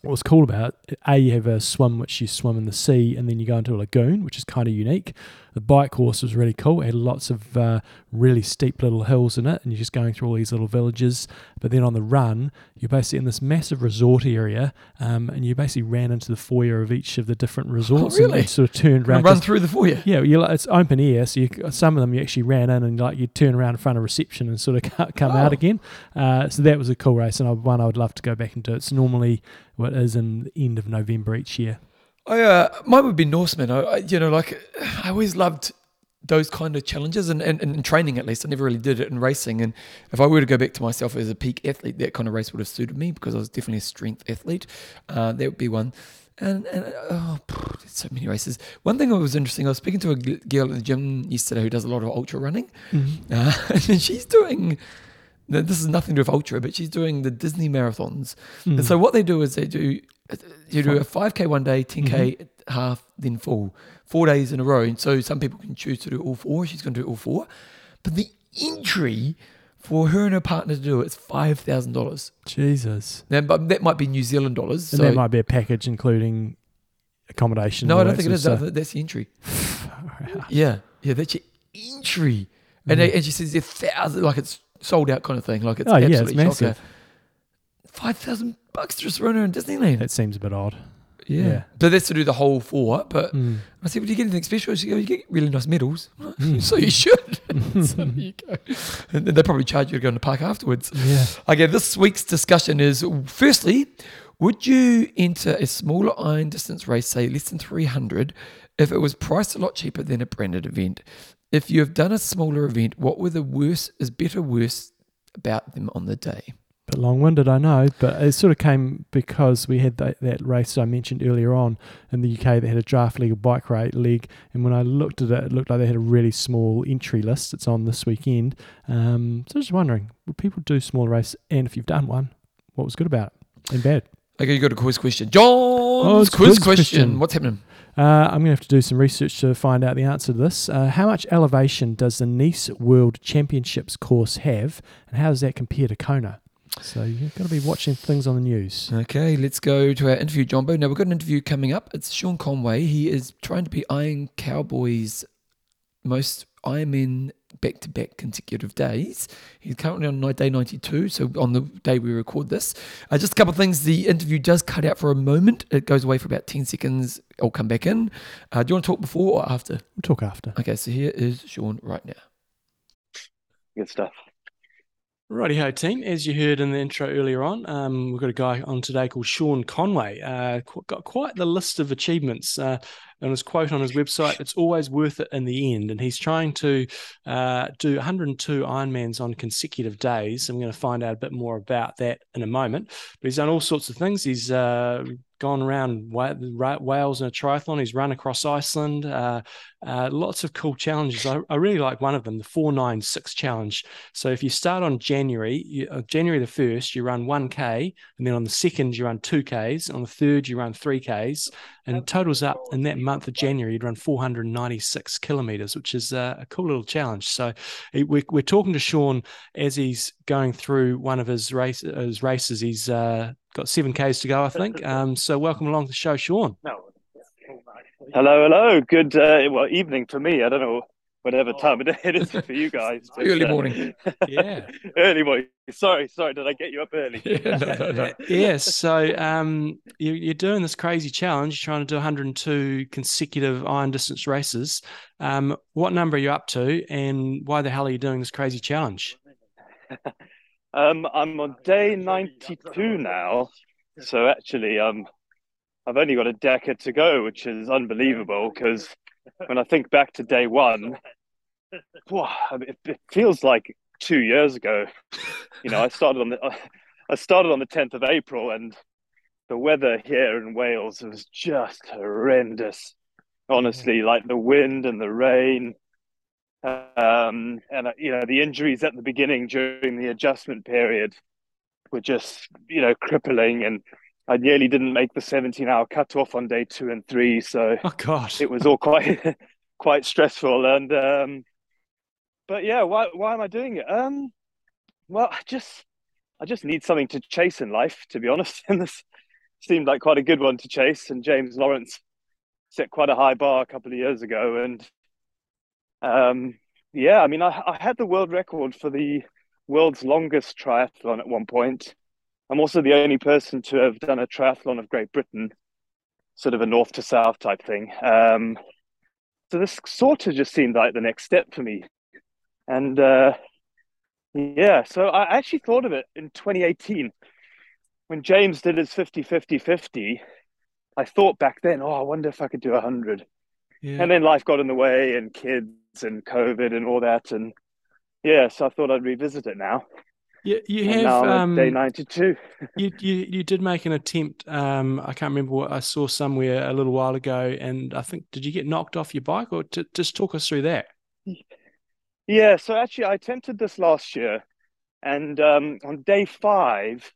What was cool about it, A, you have a swim which you swim in the sea, and then you go into a lagoon, which is kind of unique. The bike course was really cool. It had lots of uh, really steep little hills in it, and you're just going through all these little villages. But then on the run, you're basically in this massive resort area, um, and you basically ran into the foyer of each of the different resorts and- Oh, really? and, sort of turned around. run through the foyer. yeah, you like, it's open air, so you, some of them you actually ran in and like you turn around in front of reception and sort of co- come out Oh. again. Uh, so that was a cool race, and one I would love to go back and do. It's normally what is in the end of November each year. I uh, mine would be Norseman. I, I you know like I always loved those kind of challenges and, and, and training at least. I never really did it in racing. And if I were to go back to myself as a peak athlete, that kind of race would have suited me because I was definitely a strength athlete. Uh, that would be one. And, and oh, so many races. One thing that was interesting, I was speaking to a girl at the gym yesterday who does a lot of ultra running, uh, and she's doing. This is nothing to do with ultra, but she's doing the Disney marathons. Mm. And so what they do is they do you do a 5k one day, 10k half, then full, four days in a row. And so some people can choose to do all four. She's going to do all four, but the entry for her and her partner to do it is five thousand dollars. Jesus, Now, but that might be New Zealand dollars. and So that might be a package including accommodation. no, I don't think it is. sort I of think That's the entry. Yeah, yeah, that's your entry. And, Mm. they, and she says a thousand, like it's sold out kind of thing. Like it's Oh, yeah, it's absolutely massive. Five thousand bucks to just run in Disneyland. That seems a bit odd. Yeah. yeah. But that's to do the whole four. But Mm. I said, "Well, do you get anything special?" She goes, "You get really nice medals." Mm. so you should. so there you go. And then they probably charge you to go in the park afterwards. Yeah. Okay, this week's discussion is: firstly, would you enter a smaller iron distance race, say less than three hundred, if it was priced a lot cheaper than a branded event? If you have done a smaller event, what were the worst, is better, worse about them on the day? But long-winded, I know, but it sort of came because we had that, that race I mentioned earlier on in the UK that had a draft legal bike rate league, and when I looked at it, it looked like they had a really small entry list. It's on this weekend, um, so I was just wondering, would people do small race? And if you've done one, what was good about it and bad? Okay, you got a quiz question. John's it's quiz, quiz question. question. What's happening? Uh, I'm going to have to do some research to find out the answer to this. Uh, how much elevation does the Nice World Championships course have, and how does that compare to Kona? So you've got to be watching things on the news. Okay, let's go to our interview, Jumbo. Now, we've got an interview coming up. It's Sean Conway. He is trying to be Iron Cowboys most Ironman back to back consecutive days. He's currently on day 92, so on the day we record this. Uh, just a couple of things. The interview does cut out for a moment, it goes away for about 10 seconds. I'll come back in. Uh, do you want to talk before or after? We'll talk after. Okay, so here is Sean right now. Good stuff. Righty ho, team. As you heard in the intro earlier on, um, we've got a guy on today called Sean Conway. Uh, got quite the list of achievements. Uh, and his quote on his website, it's always worth it in the end. And he's trying to uh, do 102 Ironmans on consecutive days. I'm going to find out a bit more about that in a moment. But he's done all sorts of things. He's uh, gone around Wales in a triathlon. He's run across Iceland. Uh, uh, lots of cool challenges. I, I, really like one of them, the 496 challenge. So if you start on January, you, uh, January the 1st, you run 1K. And then on the 2nd, you run 2Ks. On the 3rd, you run 3Ks. And totals up in that month of January, you'd run 496 kilometers, which is a, a cool little challenge. So we're, we're talking to Sean as he's going through one of his, race, his races. He's uh, got seven Ks to go, I think. Um, so welcome along to the show, Sean. Hello, hello. Good uh, well evening for me. I don't know whatever time it is for you guys. But, early uh, morning. yeah. early morning. Sorry, sorry. Did I get you up early? yeah, no, no, no. yes. So um, you, are doing this crazy challenge. You're trying to do 102 consecutive iron distance races. Um, what number are you up to, and why the hell are you doing this crazy challenge? um, I'm on day 92 now. So actually, um, I've only got a decade to go, which is unbelievable because when I think back to day one, wow, it, it, feels like two years ago. You know, I started on the I started on the 10th of April, and the weather here in Wales was just horrendous. Honestly, like the wind and the rain, um, and uh, you know the injuries at the beginning during the adjustment period were just you know crippling and I nearly didn't make the 17 hour cutoff on day two and three. So oh gosh, it was all quite quite stressful. And um, but yeah, why why am I doing it? Um, well, I just I just need something to chase in life, to be honest. And this seemed like quite a good one to chase. And James Lawrence set quite a high bar a couple of years ago. And um, yeah, I mean, I, I had the world record for the world's longest triathlon at one point I'm also the only person to have done a triathlon of Great Britain, sort of a north to south type thing. Um, so this sort of just seemed like the next step for me. And uh, yeah, so I actually thought of it in 2018 when James did his 50 50 50. I thought back then, oh, I wonder if I could do 100. Yeah. And then life got in the way and kids and COVID and all that. And yeah, so I thought I'd revisit it now. You, you have um, day ninety two. you, you you did make an attempt. Um, I can't remember what I saw somewhere a little while ago, and I think did you get knocked off your bike, or to, just talk us through that? Yeah, so actually, I attempted this last year, and um, on day five,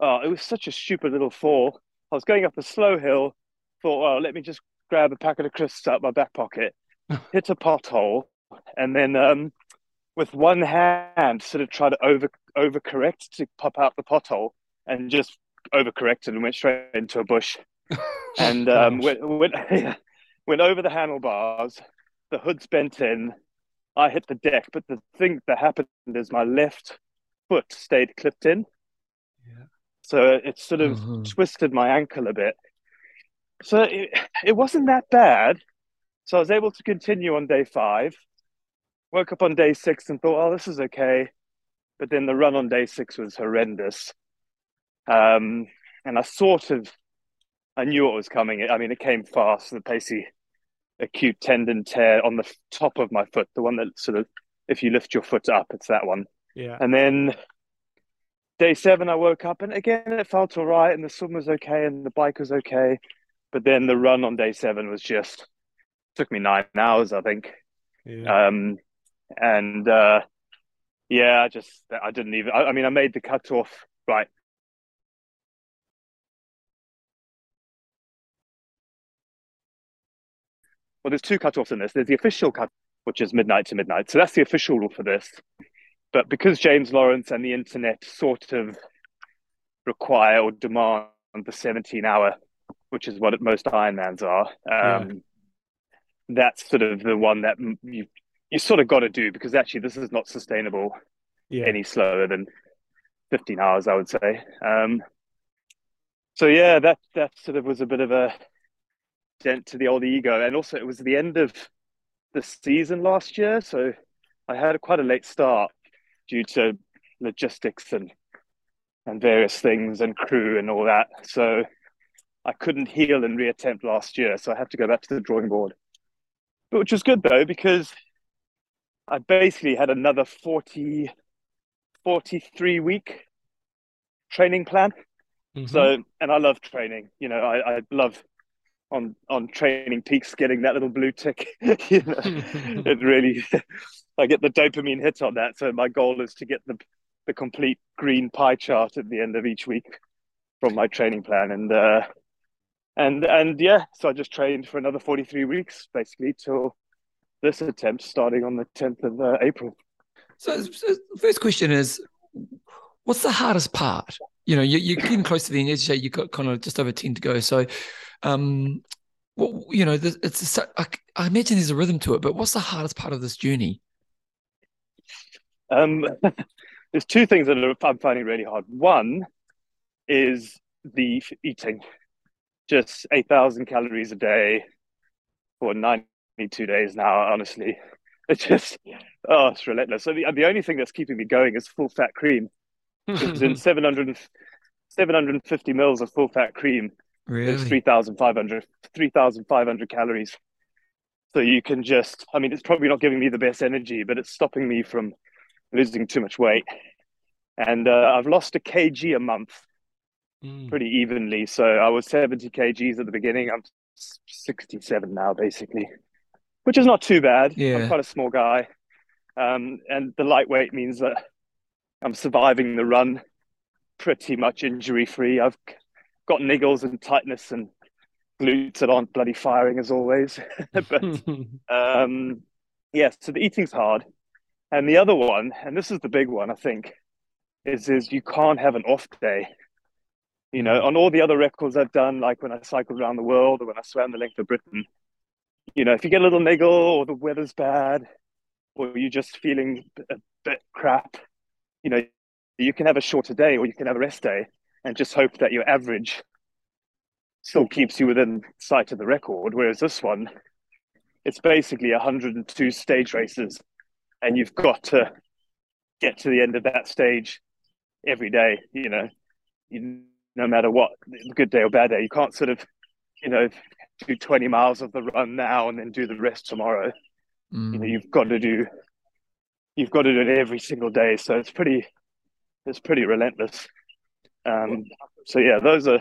oh, it was such a stupid little fall. I was going up a slow hill. Thought, well, let me just grab a packet of crisps out of my back pocket, hit a pothole, and then um, with one hand, sort of try to over overcorrect to pop out the pothole and just overcorrected and went straight into a bush. and um, went, went, went over the handlebars. The hood's bent in. I hit the deck, but the thing that happened is my left foot stayed clipped in. Yeah. So it sort of mm-hmm. twisted my ankle a bit. So it, it wasn't that bad. So I was able to continue on day five. Woke up on day six and thought, oh, this is okay but then the run on day six was horrendous. Um, and I sort of, I knew what was coming. I mean, it came fast. The pacey acute tendon tear on the top of my foot, the one that sort of, if you lift your foot up, it's that one. Yeah. And then day seven, I woke up and again it felt all right, and the swim was okay, and the bike was okay. But then the run on day seven was just took me nine hours, I think. Yeah. Um, and uh, yeah, I just I didn't even. I, I mean, I made the cut off right. Well, there's two cut-offs in this. There's the official cut, which is midnight to midnight. So that's the official rule for this. But because James Lawrence and the internet sort of require or demand the 17 hour, which is what most Ironmans are. Um, yeah. That's sort of the one that you you sort of got to do because actually this is not sustainable yeah. any slower than 15 hours, I would say. Um, so yeah, that that sort of was a bit of a dent to the old ego, and also it was the end of the season last year, so I had quite a late start due to logistics and and various things and crew and all that. So I couldn't heal and reattempt last year, so I had to go back to the drawing board. But which was good though because I basically had another 40, 43 week training plan. Mm-hmm. So, and I love training. You know, I, I love on on TrainingPeaks getting that little blue tick. you know, it really, I get the dopamine hit on that. So my goal is to get the the complete green pie chart at the end of each week from my training plan, and uh, and and yeah, so I just trained for another forty three weeks, basically till this attempt starting on the tenth of uh, April. So, so, first question is, what's the hardest part? You know, you, you're getting close to the end. As you say, you've got kind of just over ten to go. So, um, well, you know, it's a, I, I imagine there's a rhythm to it. But what's the hardest part of this journey? Um, there's two things that I'm finding really hard. One is the eating, just eight thousand calories a day for ninety-two days now. Honestly, it's just oh, it's relentless. So the the only thing that's keeping me going is full fat cream. it's in 700, 750 mils of full fat cream. Really? It's 3,500 3, calories. So you can just, I mean, it's probably not giving me the best energy, but it's stopping me from losing too much weight. And uh, I've lost a kg a month mm. pretty evenly. So I was 70 kgs at the beginning. I'm 67 now, basically, which is not too bad. Yeah. I'm quite a small guy. Um, and the lightweight means that I'm surviving the run pretty much injury free. I've got niggles and tightness and glutes that aren't bloody firing as always. but um, yes, yeah, so the eating's hard. And the other one, and this is the big one, I think, is is you can't have an off day. You know, on all the other records I've done, like when I cycled around the world or when I swam the length of Britain, you know, if you get a little niggle or the weather's bad or you're just feeling a bit crap, you know, you can have a shorter day or you can have a rest day and just hope that your average still keeps you within sight of the record. Whereas this one, it's basically 102 stage races and you've got to get to the end of that stage every day. You know, you, no matter what, good day or bad day, you can't sort of, you know, do 20 miles of the run now and then do the rest tomorrow. Mm. You know, you've got to do, you've got to do it every single day. So it's pretty, it's pretty relentless. Um, so yeah, those are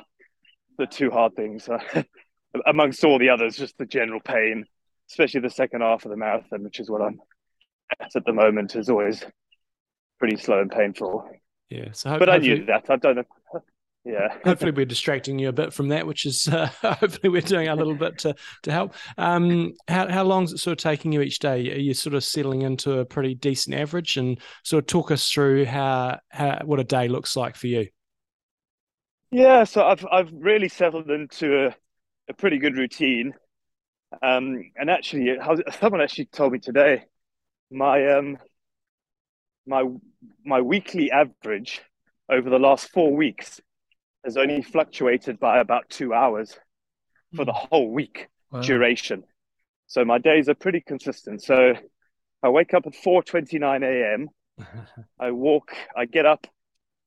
the two hard things. Uh, amongst all the others, just the general pain, especially the second half of the marathon, which is what I'm at at the moment, is always pretty slow and painful. Yeah. So, but I knew that. I don't know. Yeah. hopefully, we're distracting you a bit from that, which is uh, hopefully we're doing a little bit to to help. Um, how how long is it sort of taking you each day? Are you sort of settling into a pretty decent average, and sort of talk us through how how what a day looks like for you? Yeah, so I've I've really settled into a, a pretty good routine. Um, and actually, someone actually told me today, my um, my my weekly average over the last four weeks has only fluctuated by about two hours for the hmm. whole week wow. duration. So my days are pretty consistent. So I wake up at 4:29 a.m. I walk, I get up,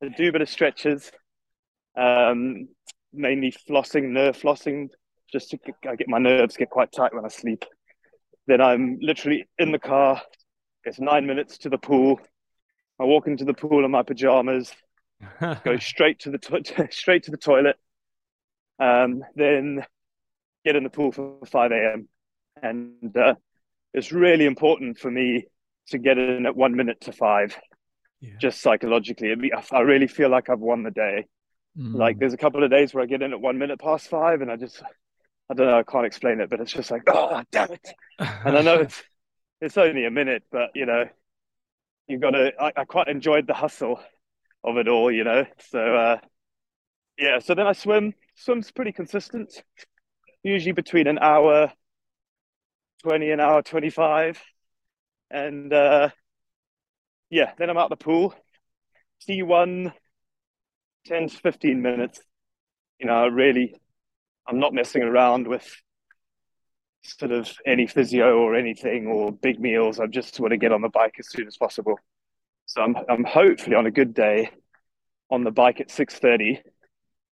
I do a bit of stretches, um, mainly flossing, nerve flossing, just to I get my nerves get quite tight when I sleep. Then I'm literally in the car. It's nine minutes to the pool. I walk into the pool in my pajamas, go straight to the to- straight to the toilet, um, then get in the pool for 5 a.m. And uh, it's really important for me to get in at one minute to five, yeah. just psychologically. I really feel like I've won the day. Mm. Like there's a couple of days where I get in at one minute past five, and I just I don't know, I can't explain it, but it's just like, oh damn it. and I know it's it's only a minute, but you know, you've got to. I, I, quite enjoyed the hustle of it all, you know. So uh, Yeah, so then I swim. Swim's pretty consistent, usually between an hour 20, an hour 25. And uh, yeah, then I'm out the pool. T1, 10 to 15 minutes. You know, really, I'm not messing around with sort of any physio or anything or big meals. I just want to get on the bike as soon as possible. So I'm, I'm hopefully on a good day on the bike at 6.30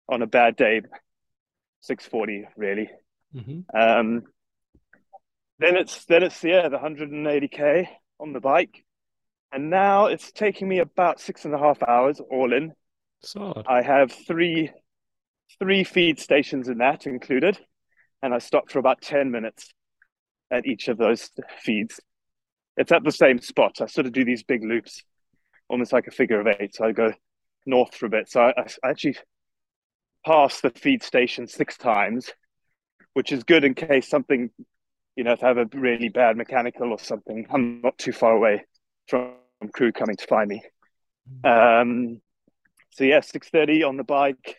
on a bad day 6.40 really. Mm-hmm. um, then it's then it's yeah the 180k on the bike. And now it's taking me about six and a half hours all in. Solid. i have three three feed stations in that included and i stop for about 10 minutes at each of those feeds. It's at the same spot. I sort of do these big loops almost like a figure of eight so i go north for a bit so i, I actually pass the feed station six times which is good in case something, you know, if I have a really bad mechanical or something, I'm not too far away from crew coming to find me. Um, so yeah, six thirty on the bike,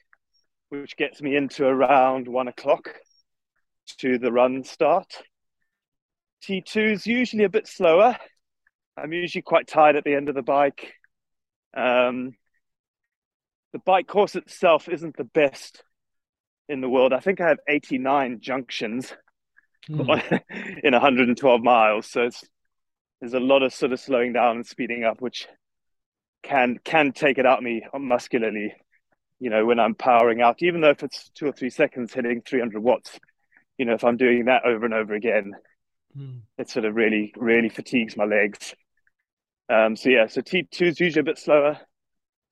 which gets me into around one o'clock to the run start. T two is usually a bit slower. I'm usually quite tired at the end of the bike. Um, the bike course itself isn't the best in the world. I think I have 89 junctions Mm. in 112 miles. So it's there's a lot of sort of slowing down and speeding up, which can can take it out of me muscularly. You know, when I'm powering out, even though if it's two or three seconds hitting 300 watts, you know, if I'm doing that over and over again, Mm. it sort of really really fatigues my legs. Um, so yeah, so T2 is usually a bit slower.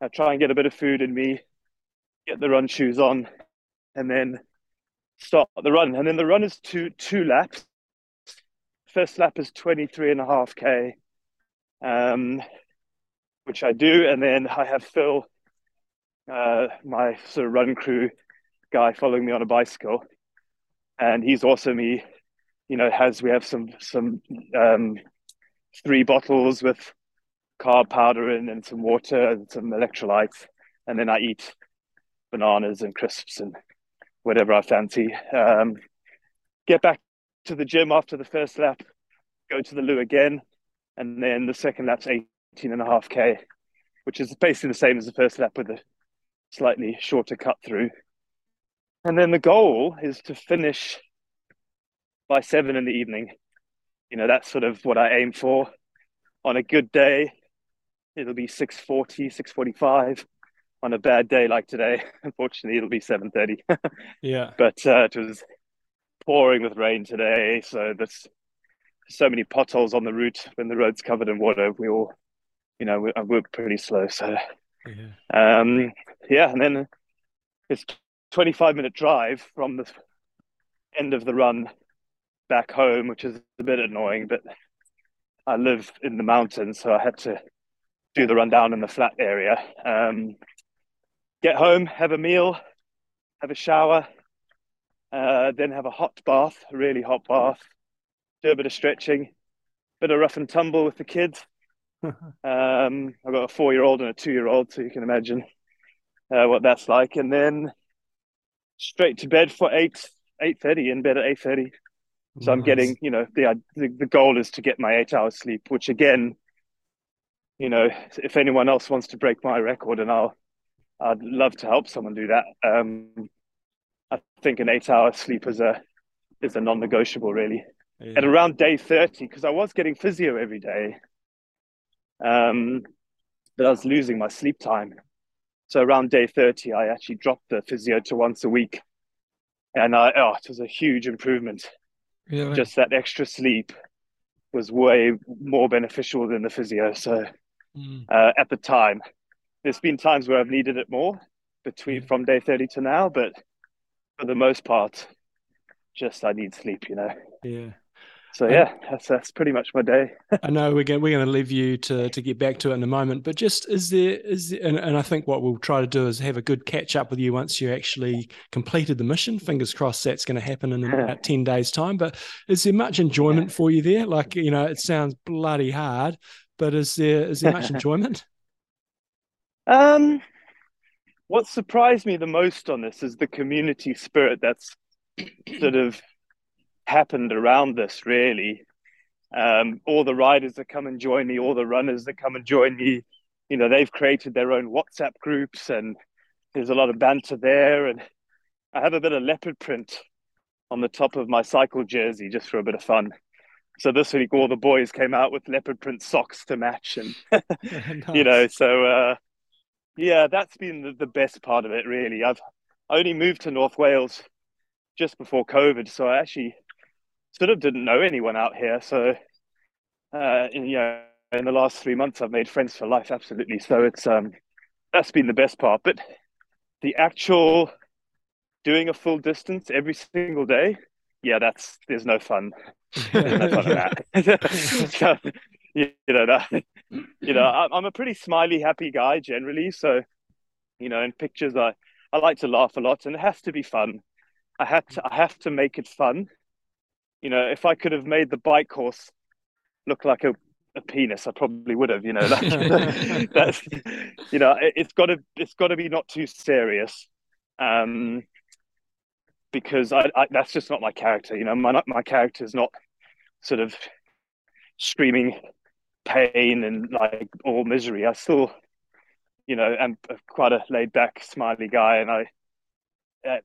I try and get a bit of food in me, get the run shoes on, and then start the run. And then the run is two two laps. First lap is 23 and a half K, um, which I do. And then I have Phil, uh, my sort of run crew guy following me on a bicycle. And he's also me, you know, has we have some some um, three bottles with carb powder in and some water and some electrolytes. And then I eat bananas and crisps and whatever I fancy. Um, get back to the gym after the first lap, go to the loo again, and then the second lap's 18 and a half K, which is basically the same as the first lap with a slightly shorter cut through. And then the goal is to finish by seven in the evening. You know, that's sort of what I aim for. On a good day, it'll be 640, 645 on a bad day like today, unfortunately, it'll be seven thirty. Yeah. but uh, it was pouring with rain today, so there's so many potholes on the route. When the road's covered in water, we all, you know, we, we're pretty slow. So, Yeah. um, yeah, and then it's twenty five minute drive from the end of the run back home, which is a bit annoying, but I live in the mountains, so I had to do the rundown in the flat area. Um, get home, have a meal, have a shower, uh, then have a hot bath, a really hot bath, do a bit of stretching, bit of rough and tumble with the kids. um, I've got a four-year-old and a two-year-old, so you can imagine uh, what that's like. And then straight to bed for eight eight thirty. In bed at eight thirty. So I'm getting, you know, the, the the goal is to get my eight hours sleep, which again, you know, if anyone else wants to break my record, and I'll, I'd love to help someone do that. Um, I think an eight hour sleep is a is a non-negotiable, really. Yeah. At around day thirty, because I was getting physio every day, um, but I was losing my sleep time. So around day thirty, I actually dropped the physio to once a week, and I, oh, it was a huge improvement Really? just that extra sleep was way more beneficial than the physio. So Mm. uh, at the time, there's been times where I've needed it more between Yeah. from day 30 to now, but for the most part, just I need sleep, you know. Yeah. So yeah, that's that's pretty much my day. I know we're going we're going to leave you to to get back to it in a moment, but just is there is there, and, and I think what we'll try to do is have a good catch up with you once you actually completed the mission. Fingers crossed that's going to happen in about ten days' time. But is there much enjoyment for you there? Like you know, it sounds bloody hard, but is there is there much enjoyment? Um, what surprised me the most on this is the community spirit that's sort of happened around this. Really, um, all the riders that come and join me, all the runners that come and join me, you know, they've created their own WhatsApp groups, and there's a lot of banter there. And I have a bit of leopard print on the top of my cycle jersey just for a bit of fun. So this week, all the boys came out with leopard print socks to match, and nice. you know, so uh, yeah, that's been the, the best part of it. Really, I've only moved to North Wales just before COVID, so I actually sort of didn't know anyone out here. So, uh, in, you know, in the last three months, I've made friends for life. Absolutely. So it's um, that's been the best part. But the actual doing a full distance every single day, yeah, that's there's no fun. There's no fun in that. so, you know that. You know, I'm a pretty smiley, happy guy generally. So, you know, in pictures, I I like to laugh a lot, and it has to be fun. I had to I have to make it fun. You know, if I could have made the bike course look like a, a penis, I probably would have. You know, that, that's you know, it, has got to it's got to be not too serious. Um, because I, I, that's just not my character. You know, my my character is not sort of screaming pain and like all misery. I still, you know, am quite a laid back, smiley guy, and I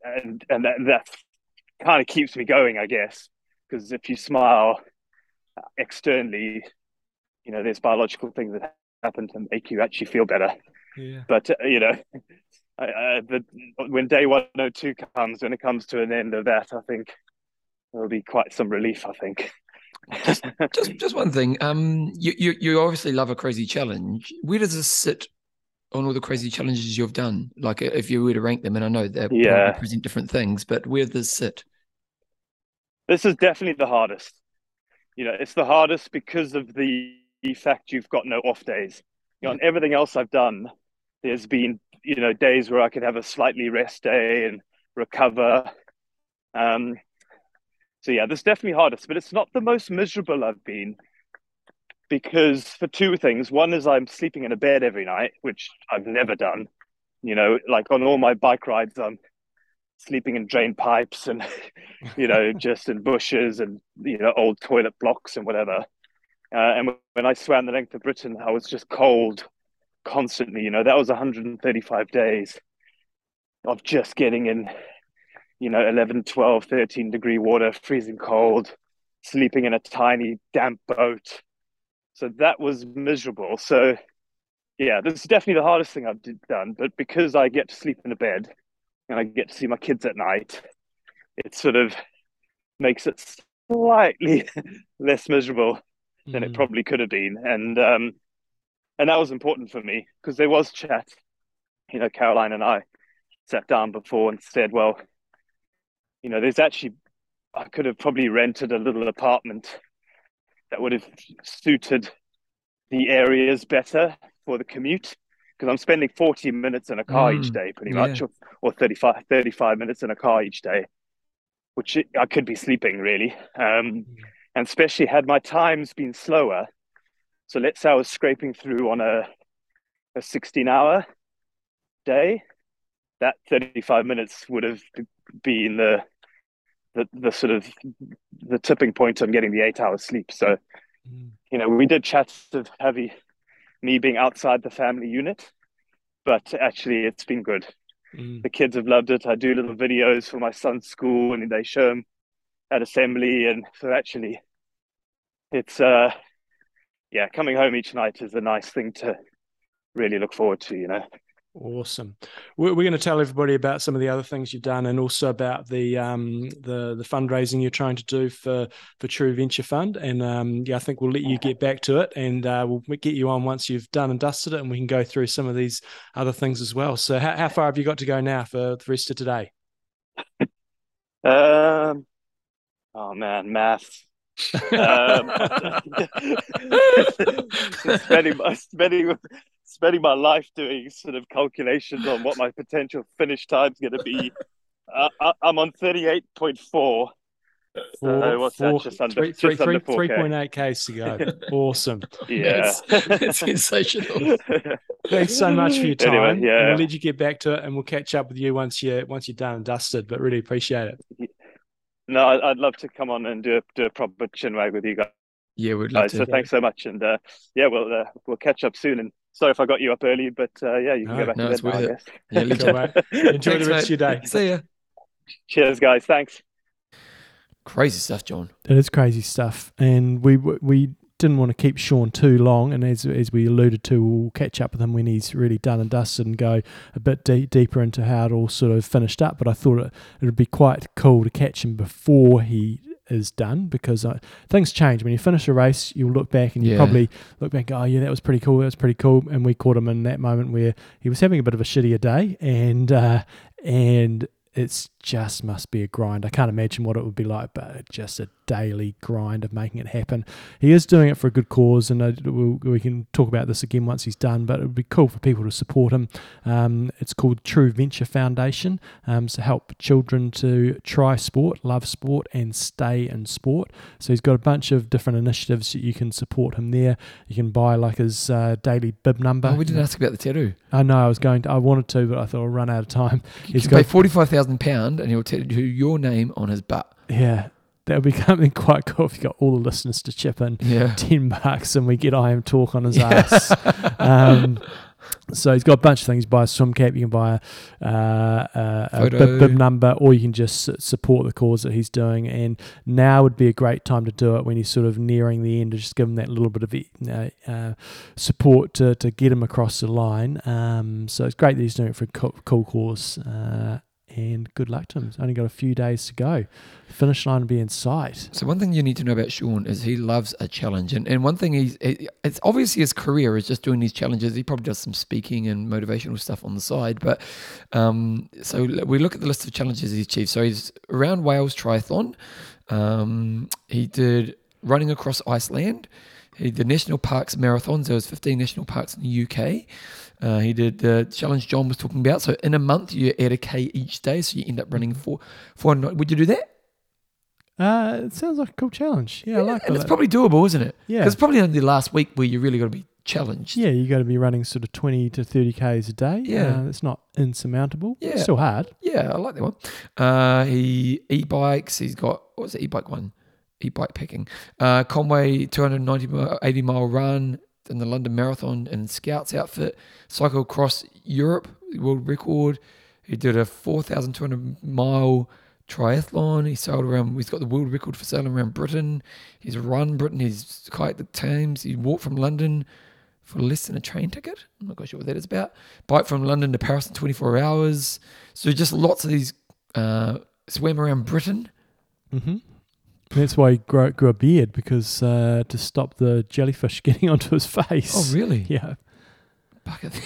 and and that, that kind of keeps me going, I guess, because if you smile externally, you know, there's biological things that happen to make you actually feel better. Yeah. But uh, you know, uh, the, when day 102 comes, when it comes to an end of that, I think there'll be quite some relief. I think. just, just, just one thing. Um, you, you, you obviously love a crazy challenge. Where does this sit on all the crazy challenges you've done? Like, if you were to rank them, and I know they yeah. present different things, but where does this sit? This is definitely the hardest. You know, it's the hardest because of the fact you've got no off days. You know, on everything else I've done, there's been you know days where I could have a slightly rest day and recover. Um, so yeah, this definitely hardest, but it's not the most miserable I've been because for two things. One is I'm sleeping in a bed every night, which I've never done. You know, like on all my bike rides, I'm sleeping in drain pipes and you know just in bushes and you know old toilet blocks and whatever. Uh, and when I swam the length of Britain, I was just cold constantly. You know, that was 135 days of just getting in, you know, 11, 12, 13 degree water, freezing cold, sleeping in a tiny damp boat. So that was miserable. So, yeah, this is definitely the hardest thing I've done. But because I get to sleep in a bed and I get to see my kids at night, it sort of makes it slightly less miserable than mm. it probably could have been. And um, and that was important for me because there was chat. You know, Caroline and I sat down before and said, well, you know, there's actually I could have probably rented a little apartment that would have suited the areas better for the commute because I'm spending 40 minutes in a car mm, each day, pretty yeah. much, or, or 35, 35 minutes in a car each day, which I could be sleeping really. Um, and especially had my times been slower, so let's say I was scraping through on a, a 16 hour day, that 35 minutes would have been the, the, the sort of the tipping point on getting the eight hours sleep. So, mm. you know, we did chats of heavy me being outside the family unit, but actually it's been good. Mm. The kids have loved it. I do little videos for my son's school and they show them at assembly. And so actually it's, uh, yeah, coming home each night is a nice thing to really look forward to, you know. Awesome. We're, we're going to tell everybody about some of the other things you've done, and also about the um, the the fundraising you're trying to do for for True Venture Fund. And um, yeah, I think we'll let you get back to it, and uh, we'll get you on once you've done and dusted it, and we can go through some of these other things as well. So, how, how far have you got to go now for the rest of today? Um, oh man, math um, spending, my, spending, spending my life doing sort of calculations on what my potential finish time is going to be. Uh, I, am on 38.4 So what's that? Just under, three- just three- three- 4K. 3.8 Ks to go. awesome. Yeah. It's sensational. Thanks so much for your time. Anyway, And yeah. We'll let you get back to it, and we'll catch up with you once you're, once you're done and dusted. But really appreciate it. No, I- I'd love to come on and do a, do a proper chin wag with you guys. Yeah, we'd love So to. So thanks so much, and uh, yeah, we'll uh, we'll catch up soon. And sorry if I got you up early, but uh, yeah, you can No, go back no, to it's bed now, I worth it. guess. Yeah, Cool, legit. Enjoy Thanks, the rest of your day. See ya. Cheers, guys. Thanks. Crazy stuff, John. It is crazy stuff, and we we didn't want to keep Sean too long. And as as we alluded to, we'll catch up with him when he's really done and dusted and go a bit de- deeper into how it all sort of finished up. But I thought it would be quite cool to catch him before he is done because uh, things change when you finish a race. You'll look back and you Yeah. probably look back, and go, oh yeah, that was pretty cool. That was pretty cool. And we caught him in that moment where he was having a bit of a shittier day, and uh, and it's just must be a grind. I can't imagine what it would be like, but just a daily grind of making it happen. He is doing it for a good cause, and we'll, can talk about this again once he's done. But it would be cool for people to support him. Um, it's called True Venture Foundation, um, to help children to try sport, love sport, and stay in sport. So he's got a bunch of different initiatives that you can support him there. You can buy like his uh, daily bib number. Oh, we didn't ask about the tattoo. I know I was going to. I wanted to, but I thought I'll run out of time. You He's can got- pay forty-five thousand and he'll tattoo your name on his butt. Yeah, that would be something quite cool if you got all the listeners to chip in Yeah. ten bucks and we get IMTalk on his ass. um, so he's got a bunch of things. Buy a swim cap, you can buy a, uh, a, a bib, bib number, or you can just support the cause that he's doing. And now would be a great time to do it when he's sort of nearing the end, to just give him that little bit of uh, uh, support to, to get him across the line. Um, so it's great that he's doing it for a cool, cool cause. And good luck to him. He's only got a few days to go. Finish line will be in sight. So one thing you need to know about Sean is he loves a challenge, and, and one thing he's it's obviously his career is just doing these challenges. He probably does some speaking and motivational stuff on the side, but um, so we look at the list of challenges he's achieved. So he's around Wales Triathlon. Um, he did running across Iceland. He did national parks marathons. There was 15 national parks in the UK. Uh, he did the challenge John was talking about. So in a month, you add a k each day, so you end up running four. four would you do that? Uh, it sounds like a cool challenge. Yeah, I like and that. it's probably doable, isn't it? Yeah. Because probably only the last week where you really got to be challenged. Yeah, you got to be running sort of 20 to 30 Ks a day. Yeah. Uh, it's not insurmountable. Yeah. It's still hard. Yeah, I like that one. Uh, he e-bikes. He's got what was the e-bike one? E-bike picking. Uh, Conway 290 mile, 80 mile run in the London Marathon and Scouts outfit. Cycle across Europe world record. He did a 4,200 mile triathlon. He sailed around. He's got the world record for sailing around Britain. He's run Britain. He's kite the Thames. He walked from London for less than a train ticket. I'm not quite sure what that is about. Bike from London to Paris in 24 hours. So just lots of these uh, swam around Britain. Mm-hmm. That's why he grew, grew a beard because uh, to stop the jellyfish getting onto his face. Oh, really? Yeah. Bucket.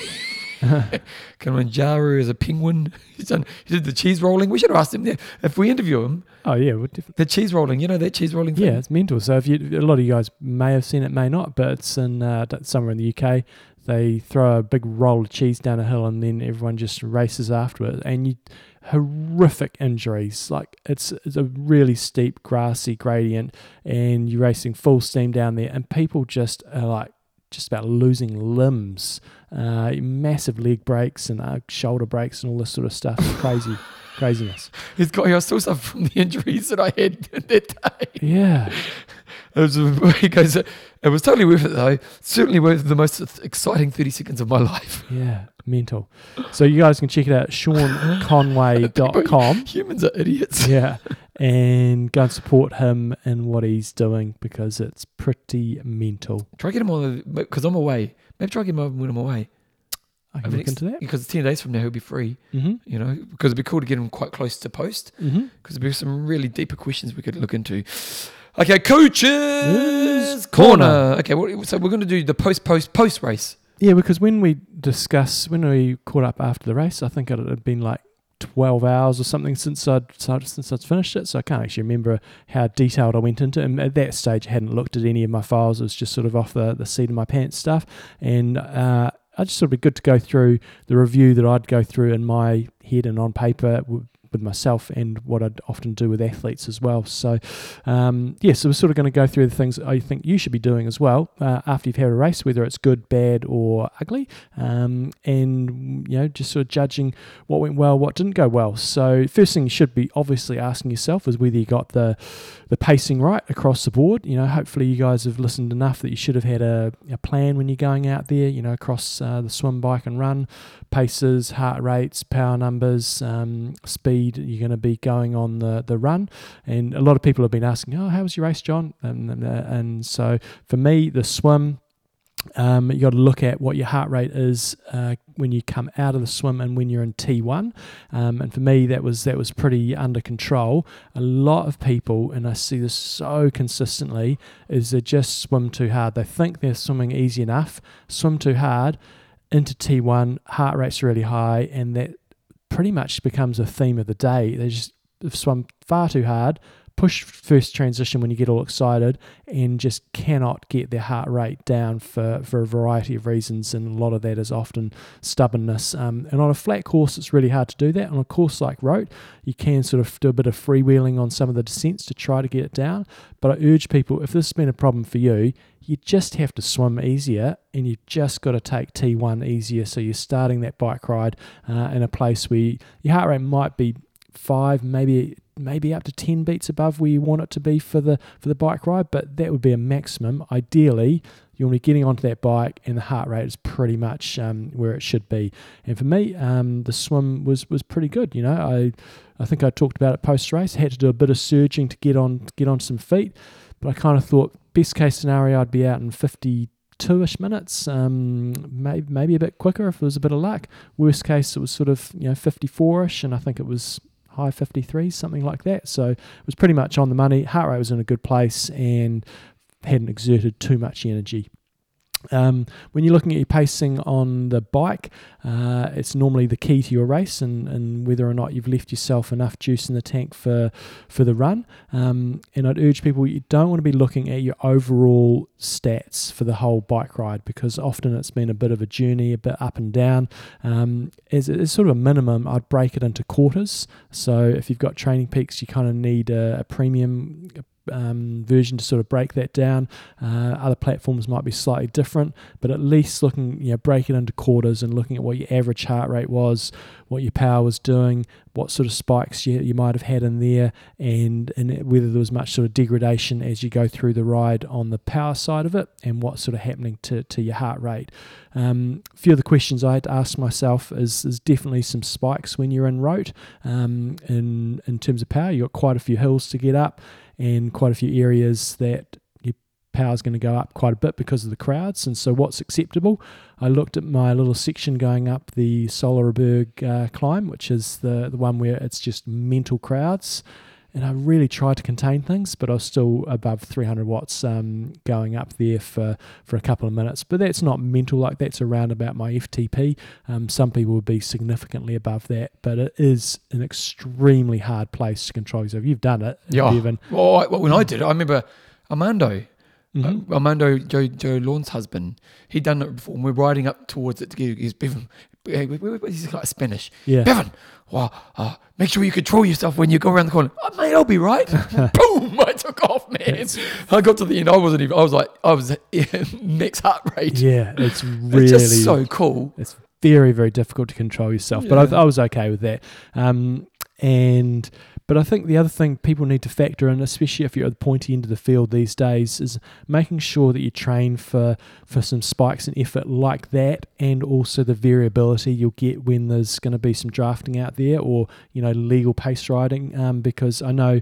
Kilimanjaro is a penguin. He's done. He did the cheese rolling. We should have asked him there if we interview him. Oh, yeah. Well, The cheese rolling. You know that cheese rolling thing. yeah, it's mental. So if you, a lot of you guys may have seen it, may not, but it's in uh, somewhere in the UK. They throw a big roll of cheese down a hill, and then everyone just races after it, and you horrific injuries. Like it's, it's a really steep, grassy gradient, and you're racing full steam down there, and people just are like just about losing limbs, uh, massive leg breaks and uh, shoulder breaks and all this sort of stuff. It's crazy, craziness. He's got. He still suffer from the injuries that I had that day. Yeah. It was. He goes. It was totally worth it though. Certainly worth the most exciting 30 seconds of my life. Yeah, mental. So you guys can check it out, SeanConway.com. Humans are idiots. Yeah, and go and support him in what he's doing because it's pretty mental. Try to get him on because I'm away. Maybe try to get him on when I'm away. I can look next- into that. Because 10 days from now he'll be free. Mm-hmm. You know, because it'd be cool to get him quite close to post. Mm-hmm. because there'll be some really deeper questions we could look into. Okay, coaches corner. corner. Okay, what, so we're going to do the post post post race. Yeah, because when we discuss when we caught up after the race, I think it had been like twelve hours or something since I'd since I'd finished it. So I can't actually remember how detailed I went into. it. And at that stage, I hadn't looked at any of my files. It was just sort of off the the seat of my pants stuff. And uh, I just thought it'd be good to go through the review that I'd go through in my head and on paper. With myself and what I'd often do with athletes as well. So, um, yeah, so we're sort of going to go through the things I think you should be doing as well uh, after you've had a race, whether it's good, bad, or ugly, um, and you know, just sort of judging what went well, what didn't go well. So, first thing you should be obviously asking yourself is whether you got the the pacing right across the board. You know, hopefully you guys have listened enough that you should have had a, a plan when you're going out there. You know, across uh, the swim, bike, and run paces, heart rates, power numbers, um, speed you're going to be going on the, the run. And a lot of people have been asking, oh, how was your race, John? And, and, and so for me, the swim, um, you got to look at what your heart rate is uh, when you come out of the swim and when you're in T1. Um, and for me, that was that was pretty under control. A lot of people, and I see this so consistently, is they just swim too hard. They think they're swimming easy enough, swim too hard, into T1, heart rate's really high, and that pretty much becomes a theme of the day. They just have swum far too hard, push first transition when you get all excited, and just cannot get their heart rate down for, for a variety of reasons. And a lot of that is often stubbornness. Um, and on a flat course, it's really hard to do that. On a course like Roth, you can sort of do a bit of freewheeling on some of the descents to try to get it down. But I urge people, if this has been a problem for you, you just have to swim easier and you've just got to take T1 easier. So you're starting that bike ride uh, in a place where your heart rate might be five, maybe maybe up to 10 beats above where you want it to be for the for the bike ride but that would be a maximum. Ideally you want to be getting onto that bike and the heart rate is pretty much um, where it should be. And for me um, the swim was was pretty good you know. I i think i talked about it post race had to do a bit of surging to get on get on some feet but i kind of thought best case scenario, I'd be out in 52ish minutes, um, maybe, maybe a bit quicker if there was a bit of luck. Worst case, it was sort of you know 54ish, and I think it was high 53s, something like that. So it was pretty much on the money. Heart rate was in a good place and hadn't exerted too much energy. Um, when you're looking at your pacing on the bike, uh, it's normally the key to your race and, and whether or not you've left yourself enough juice in the tank for, for the run. Um, and I'd urge people you don't want to be looking at your overall stats for the whole bike ride because often it's been a bit of a journey, a bit up and down. Um, as, as sort of a minimum, I'd break it into quarters. So if you've got TrainingPeaks, you kind of need a, a premium um, version to sort of break that down. Uh, other platforms might be slightly different, but at least looking, you know, break it into quarters and looking at what your average heart rate was, what your power was doing, what sort of spikes you, you might have had in there, and, and whether there was much sort of degradation as you go through the ride on the power side of it, and what's sort of happening to, to your heart rate. Um, a few of the questions I had to ask myself is there's definitely some spikes when you're in Roth um, in, in terms of power. You've got quite a few hills to get up and quite a few areas that your power is going to go up quite a bit because of the crowds. And so, what's acceptable? I looked at my little section going up the Solarer Berg uh, climb, which is the, the one where it's just mental crowds and I really tried to contain things, but I was still above 300 watts um, going up there for, for a couple of minutes. But that's not mental, like that's around about my FTP. Um, some people would be significantly above that, but it is an extremely hard place to control yourself. You've done it, yeah. Bevan. Well, I, when I did it, I remember Armando. Mm-hmm. Uh, Armando Joe Joe Lawn's husband, he'd done it before. And we're riding up towards it to get his Bevan. He's like Spanish. Yeah. Bevan, well, uh, make sure you control yourself when you go around the corner. Oh, mate, I'll be right. Boom! I took off, man. I got to the end. I wasn't even. I was like, I was max heart rate. Yeah, it's really it's just so cool. It's very, very difficult to control yourself, yeah. but I, I, was okay with that. Um, and but I think the other thing people need to factor in, especially if you're at the pointy end of the field these days, is making sure that you train for, for some spikes in effort like that and also the variability you'll get when there's going to be some drafting out there or, you know, legal pace riding. Um, because I know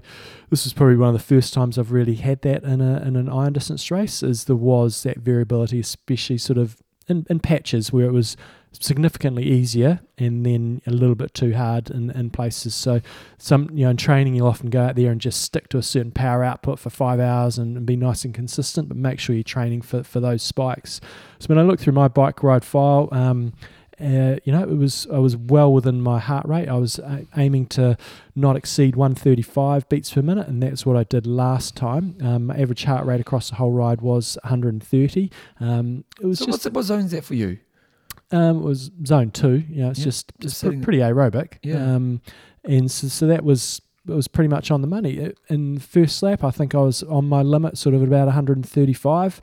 this is probably one of the first times I've really had that in, a, in an iron distance race, is there was that variability, especially sort of in, in patches where it was significantly easier and then a little bit too hard in, in places. So some you know in training you'll often go out there and just stick to a certain power output for five hours and, and be nice and consistent, but make sure you're training for, for those spikes. So when I look through my bike ride file, um, uh, you know, it was I was well within my heart rate. I was uh, aiming to not exceed 135 beats per minute, and that's what I did last time. Um, average heart rate across the whole ride was 130. Um, it was so just what zone's that for you? Um, it was zone two. You know, it's Yeah, just, just sitting- pretty aerobic. Yeah. Um, and so, so that was it was pretty much on the money. It- In first lap, I think I was on my limit, sort of at about 135.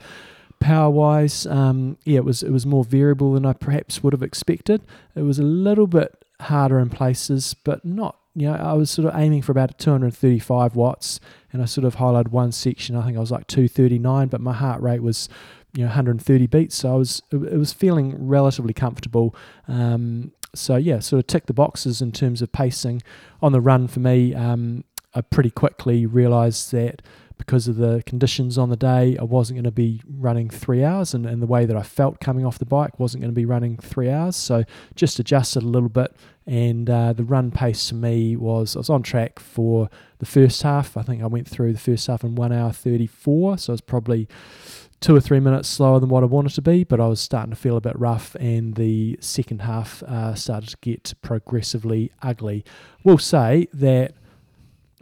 Power wise, um, yeah, it was it was more variable than I perhaps would have expected. It was a little bit harder in places, but not. You know, I was sort of aiming for about 235 watts, and I sort of highlighted one section. I think I was like 239, but my heart rate was, you know, 130 beats. So I was it, was feeling relatively comfortable. Um, so yeah, sort of tick the boxes in terms of pacing on the run for me. Um, I pretty quickly realised that because of the conditions on the day, I wasn't going to be running three hours, and, and the way that I felt coming off the bike wasn't going to be running three hours. So just adjusted a little bit, and uh, the run pace to me was I was on track for the first half. I think I went through the first half in one hour thirty four, so I was probably two or three minutes slower than what I wanted to be, but I was starting to feel a bit rough, and the second half uh, started to get progressively ugly. We'll say that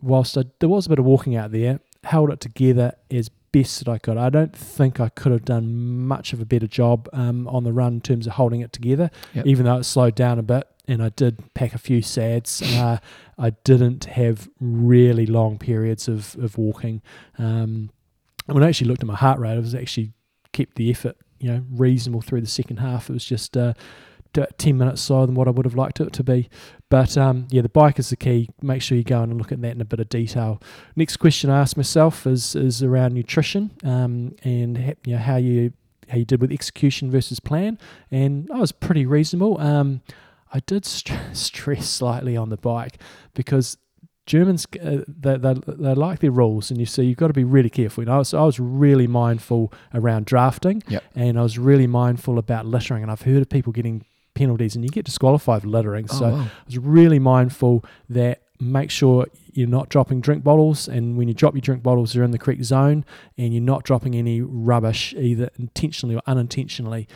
whilst I, there was a bit of walking out there, held it together as best that I could. I don't think I could have done much of a better job um, on the run in terms of holding it together, Yep. even though it slowed down a bit. And I did pack a few sads. Uh, I didn't have really long periods of, of walking. Um, when I actually looked at my heart rate, I was actually kept the effort, you know, reasonable through the second half. It was just uh, t- ten minutes slower than what I would have liked it to be. But um, yeah, the bike is the key. Make sure you go and look at that in a bit of detail. Next question I asked myself is is around nutrition um, and you know how you how you did with execution versus plan, and I was pretty reasonable. Um, I did st- stress slightly on the bike because Germans uh, they, they, they like their rules, and you see you've got to be really careful. You know, so I was really mindful around drafting, Yep. and I was really mindful about littering. And I've heard of people getting penalties, and you get disqualified for littering. Oh, so wow. I was really mindful that make sure you're not dropping drink bottles, and when you drop your drink bottles, they're in the correct zone, and you're not dropping any rubbish either intentionally or unintentionally.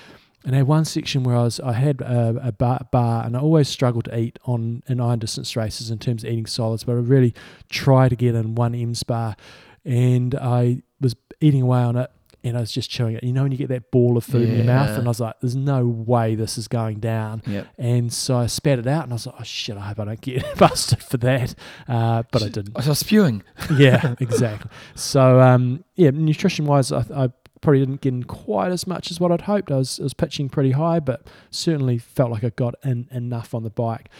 And I had one section where I was I had a, a bar, bar, and I always struggle to eat on in iron distance races in terms of eating solids, but I really try to get in one Em's bar, and I was eating away on it. And I was just chewing it. You know, when you get that ball of food in your mouth, and I was like, "There's no way this is going down." Yep. And so I spat it out, and I was like, "Oh shit! I hope I don't get busted for that." Uh, but I didn't. I was spewing. yeah, exactly. So um, yeah, nutrition wise, I, I probably didn't get in quite as much as what I'd hoped. I was, I was pitching pretty high, but certainly felt like I got in enough on the bike.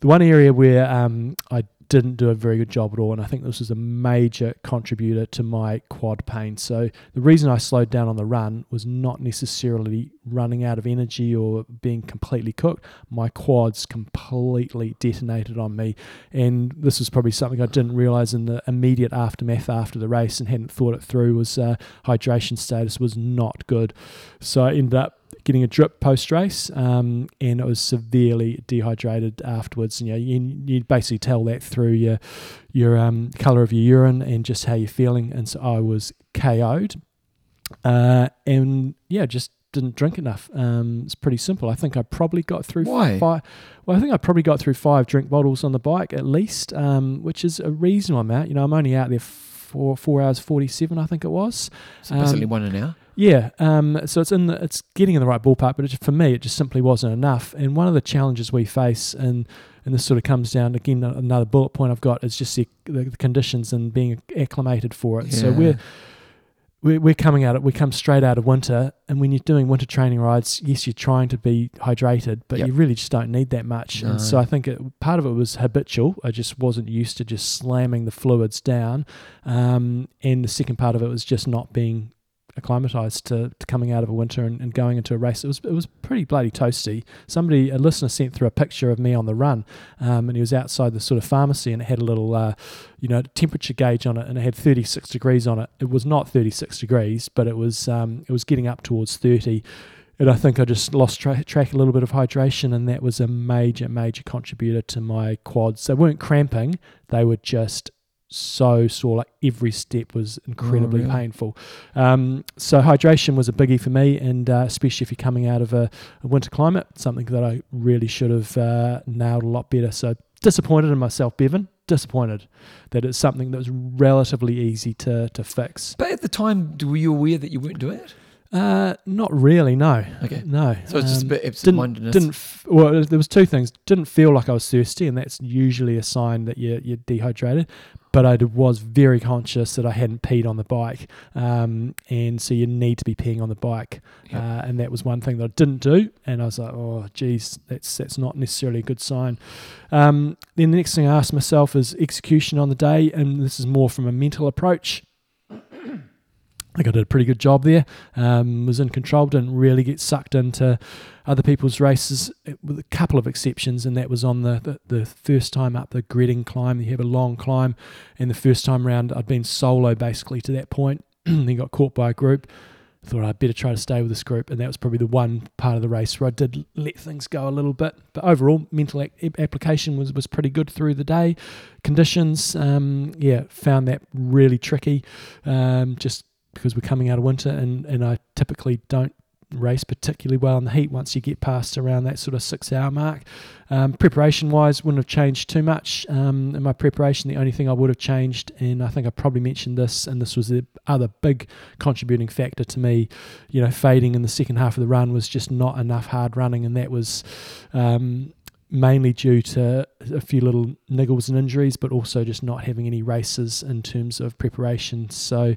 The one area where um, I didn't do a very good job at all, and I think this was a major contributor to my quad pain. So the reason I slowed down on the run was not necessarily running out of energy or being completely cooked. My quads completely detonated on me, and this was probably something I didn't realize in the immediate aftermath after the race and hadn't thought it through. Was uh, hydration status was not good, so I ended up getting a drip post race, um, and it was severely dehydrated afterwards. And you, know, you you basically tell that through your your um, color of your urine and just how you're feeling. And so I was KO'd, uh, and yeah, just didn't drink enough. Um, it's pretty simple. I think I probably got through Why? five. Well, I think I probably got through five drink bottles on the bike at least, um, which is a reasonable amount. You know, I'm only out there for four hours forty seven, I think it was. So basically Um, one an hour. Yeah, um, so it's in the, it's getting in the right ballpark, but it, for me, it just simply wasn't enough. And one of the challenges we face, and and this sort of comes down again, another bullet point I've got is just the, the, the conditions and being acclimated for it. So Yeah. we're we're, we're coming out of, we come straight out of winter and when you're doing winter training rides yes you're trying to be hydrated but Yep. you really just don't need that much No. and so i think it, part of it was habitual i just wasn't used to just slamming the fluids down um, and the second part of it was just not being acclimatized to, to coming out of a winter and, and going into a race. It was it was pretty bloody toasty. Somebody a listener sent through a picture of me on the run, um, and he was outside the sort of pharmacy and it had a little uh, you know temperature gauge on it and it had 36 degrees on it. It was not 36 degrees, but it was um, it was getting up towards 30. And I think I just lost tra- track a little bit of hydration, and that was a major, major contributor to my quads. They weren't cramping; they were just so sore. Like every step was incredibly really? painful. Um, so hydration was a biggie for me, and uh, especially if you're coming out of a, a winter climate, something that I really should have uh, nailed a lot better. So disappointed in myself, Bevan. Disappointed that it's something that was relatively easy to to fix. But at the time, were you aware that you weren't doing it? Uh, not really. No. Okay. No. So it's just a Um, bit didn't absent-mindedness. didn't f- well there was two things didn't feel like i was thirsty and that's usually a sign that you're, you're dehydrated but i was very conscious that i hadn't peed on the bike um, and so you need to be peeing on the bike Yep. uh, and that was one thing that i didn't do and i was like oh geez that's that's not necessarily a good sign um, then the next thing i asked myself is execution on the day and this is more from a mental approach I did a pretty good job there. Um, was in control, didn't really get sucked into other people's races, with a couple of exceptions, and that was on the, the, the first time up the Greding climb. You have a long climb, and the first time round, I'd been solo basically to that point, then got caught by a group. Thought I'd better try to stay with this group, and that was probably the one part of the race where I did let things go a little bit. But overall, mental application was, was pretty good through the day. Conditions, um, yeah, found that really tricky. Um, just because we're coming out of winter and, and I typically don't race particularly well in the heat once you get past around that sort of six hour mark. Um, preparation wise, wouldn't have changed too much. Um, in my preparation, the only thing I would have changed, and I think I probably mentioned this, and this was the other big contributing factor to me, you know, fading in the second half of the run was just not enough hard running, and that was. Um, mainly due to a few little niggles and injuries, but also just not having any races in terms of preparation. So,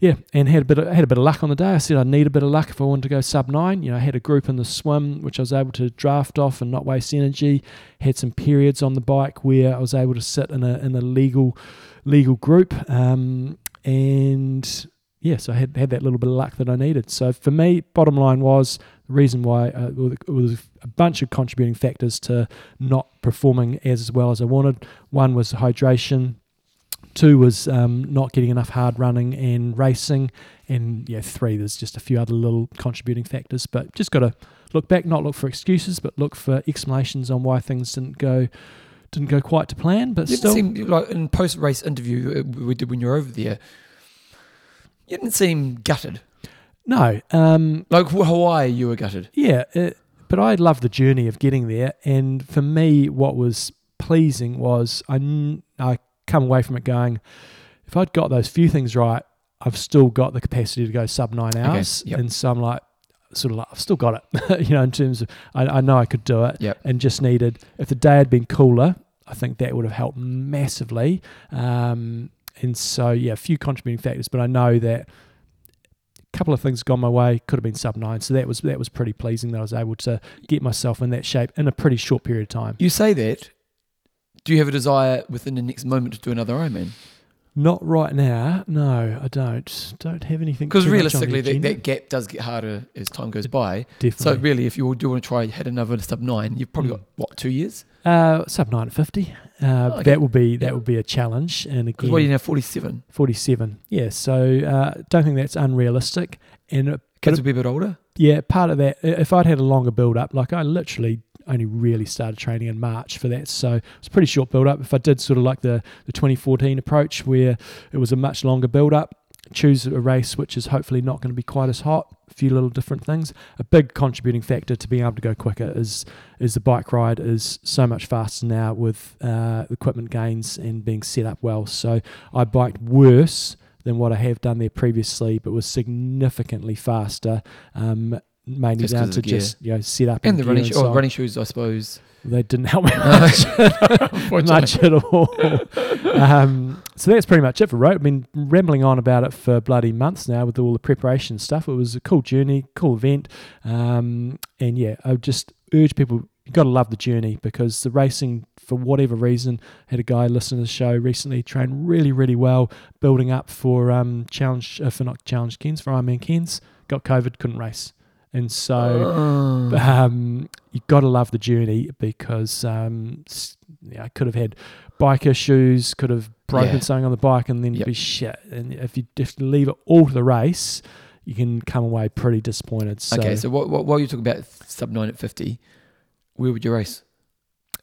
yeah, and had a bit of, had a bit of luck on the day. I said I need a bit of luck if I wanted to go sub nine. You know, I had a group in the swim which I was able to draft off and not waste energy. Had some periods on the bike where I was able to sit in a in a legal legal group, um, and yeah, so I had had that little bit of luck that I needed. So for me, bottom line was the reason why uh, it was a bunch of contributing factors to not performing as well as I wanted. One was hydration. Two was um, not getting enough hard running and racing, and yeah, three there's just a few other little contributing factors. But just got to look back, not look for excuses, but look for explanations on why things didn't go didn't go quite to plan. But still, seem like in post race interview uh, we did when you were over there. You didn't seem gutted. no. Um, Like Hawaii, you were gutted. Yeah, it, but I love the journey of getting there. And for me, what was pleasing was I, I come away from it going, if I'd got those few things right, I've still got the capacity to go sub nine hours. yep. And so I'm like, sort of like, I've still got it, you know, in terms of, I, I know I could do it Yep. and just needed, if the day had been cooler, I think that would have helped massively. Um, and so, yeah, a few contributing factors, but I know that a couple of things gone my way. Could have been sub nine, so that was that was pretty pleasing that I was able to get myself in that shape in a pretty short period of time. You say that. Do you have a desire within the next moment to do another Ironman? Not right now, no, I don't. Don't have anything. Because too much on the realistically, that, that gap does get harder as time goes by. So really, if you do want to try hit another sub nine, you've probably Mm. got what two years? uh, sub nine at fifty. Uh, Oh, okay. That will be that Yeah. will be a challenge, and again, what are you now? Forty-seven. forty-seven. Yeah, so uh, don't think that's unrealistic. And Kids will be a bit older. Yeah, part of that. If I'd had a longer build up, like I literally only really started training in March for that, so it's a pretty short build up. If I did sort of like the the 2014 approach, where it was a much longer build up, choose a race which is hopefully not going to be quite as hot. A few little different things. A big contributing factor to being able to go quicker is is the bike ride is so much faster now with uh, equipment gains and being set up well. So I biked worse than what I have done there previously, but was significantly faster. Um, mainly Just down to just you know set up And the running, and so oh, running shoes, I suppose. They didn't help me much, much at all. um, so that's pretty much it for Roth. I've been rambling on about it for bloody months now with all the preparation stuff. It was a cool journey, cool event, um, and yeah, I would just urge people. You've got to love the journey because the racing, for whatever reason, had a guy listen to the show recently, trained really, really well, building up for um, challenge, uh, for not challenge Cairns, for Ironman Cairns, got COVID, couldn't race. And so um, you've got to love the journey because um, yeah, I could have had bike issues, could have broken Yeah. something on the bike, and then Yep. be shit. And if you just leave it all to the race, you can come away pretty disappointed. So, okay, so what, what, while you're talking about sub nine at fifty, where would you race?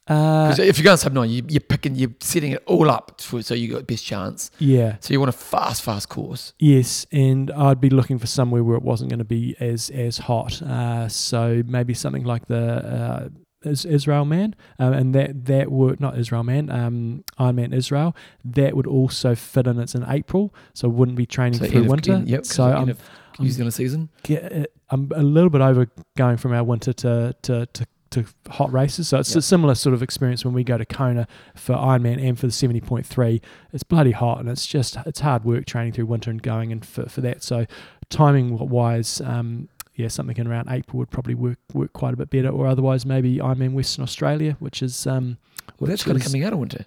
Uh, 'Cause if you're going to sub nine, you, you're picking, you're setting it all up for, so you got the best chance. yeah, So you want a fast, fast course. yes, and I'd be looking for somewhere where it wasn't going to be as as hot. Uh, so maybe something like the. Uh, Israel Man, um, and that that would not Israel Man, um, Iron Man Israel. That would also fit in. It's in April, so wouldn't be training So through of- winter. end- yep, so I'm New Um, Zealand season. get, uh, I'm a little bit over going from our winter to to, to, to hot races. So it's Yep. a similar sort of experience when we go to Kona for Ironman and for the 70.3. It's bloody hot and it's just it's hard work training through winter and going and for, for that. So timing wise, um, yeah, something in around April would probably work work quite a bit better. Or otherwise, maybe Ironman Western Australia, which is um, Well, that's kind of coming out of winter.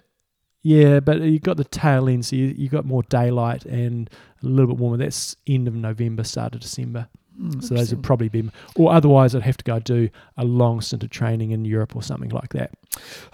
yeah, but you've got the tail end, so you, you've got more daylight and a little bit warmer. That's end of November, start of December. Hmm, So those would probably be, or otherwise I'd have to go do a long stint of training in Europe or something like that.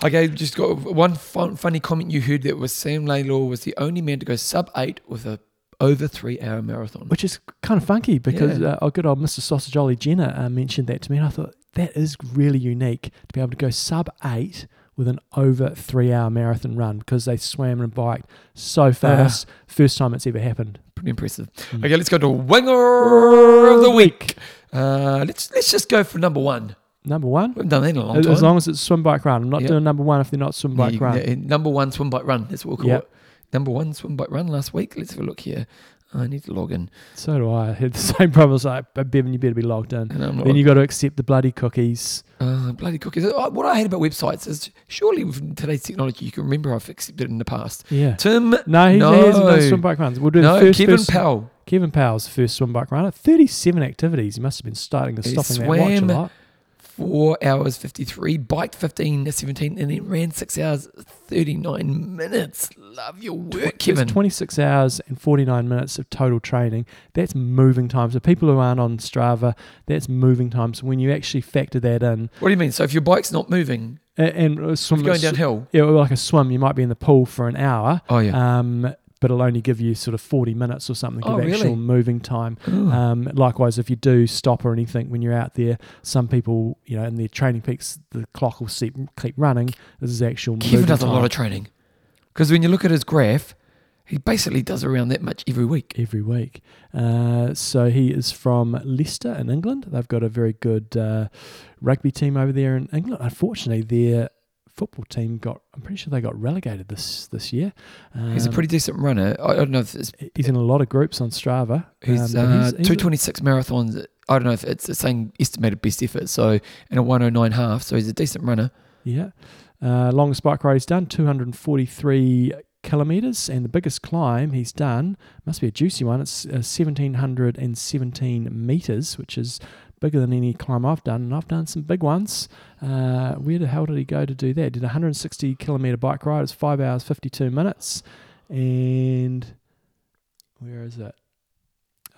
Okay, just got one fun, funny comment you heard that was Sam Laidlaw was the only man to go sub eight with a over three hour marathon. Which is kind of funky because Yeah. uh, our good old Mr. Sausage Ollie Jenner uh, mentioned that to me, and I thought that is really unique to be able to go sub eight with an over three hour marathon run because they swam and biked so fast. First time it's ever happened. Pretty impressive. Mm. Okay, let's go to Winger of the Week. Uh, let's let's just go for number one. Number one. We haven't done that in a long As time. as long as it's swim bike run. I'm not Yeah. doing number one if they're not swim Yeah, bike you- run. yeah, number one swim bike run. That's what we'll call Yep. it. Number one swim bike run last week. Let's have a look here. I need to log in. So do I. I had the same problem. It's like, Bevan, you better be logged in. And I'm Then you got to accept the bloody cookies. uh, bloody cookies. Uh, What I hate about websites is surely with today's technology you can remember I've accepted in the past. Yeah. Tim, No, he, No. he hasn't done swim bike runs. We'll do no, the first Kevin person- Powell. Kevin Powell's first swim bike runner. 37 activities. He must have been starting and He stopping that watch a lot. Four hours 53, biked 15 to 17, and then ran six hours 39 minutes. Love your work, Kevin. 26 hours and 49 minutes of total training. That's moving time. So people who aren't on Strava, that's moving time. So when you actually factor that in, What do you mean? So if your bike's not moving, a- and uh, swim, going downhill. yeah, like a swim, you might be in the pool for an hour. Oh, yeah. um, but it'll only give you sort of 40 minutes or something Oh, of actual really? moving time. Um, likewise, if you do stop or anything when you're out there, some people, you know, in their TrainingPeaks, the clock will keep, keep running. This is actual Kevin does a lot of training. Because when you look at his graph, he basically does around that much every week. every week. Uh, so he is from Leicester in England. They've got a very good uh, rugby team over there in England. Unfortunately, their football team got, I'm pretty sure they got relegated this, this year. Um, He's a pretty decent runner. I don't know if it's He's in a lot of groups on Strava. He's, um, uh, he's- he's 226 marathons. I don't know if it's the same estimated best effort. So, and a 109 half. So he's a decent runner. Yeah. Uh, longest bike ride he's done, 243 kilometres. And the biggest climb he's done, must be a juicy one, it's uh, 1,717 metres, which is bigger than any climb I've done. And I've done some big ones. Uh, where the hell did he go to do that? Did a 160 kilometre bike ride. It's 5 hours, 52 minutes. And where is it?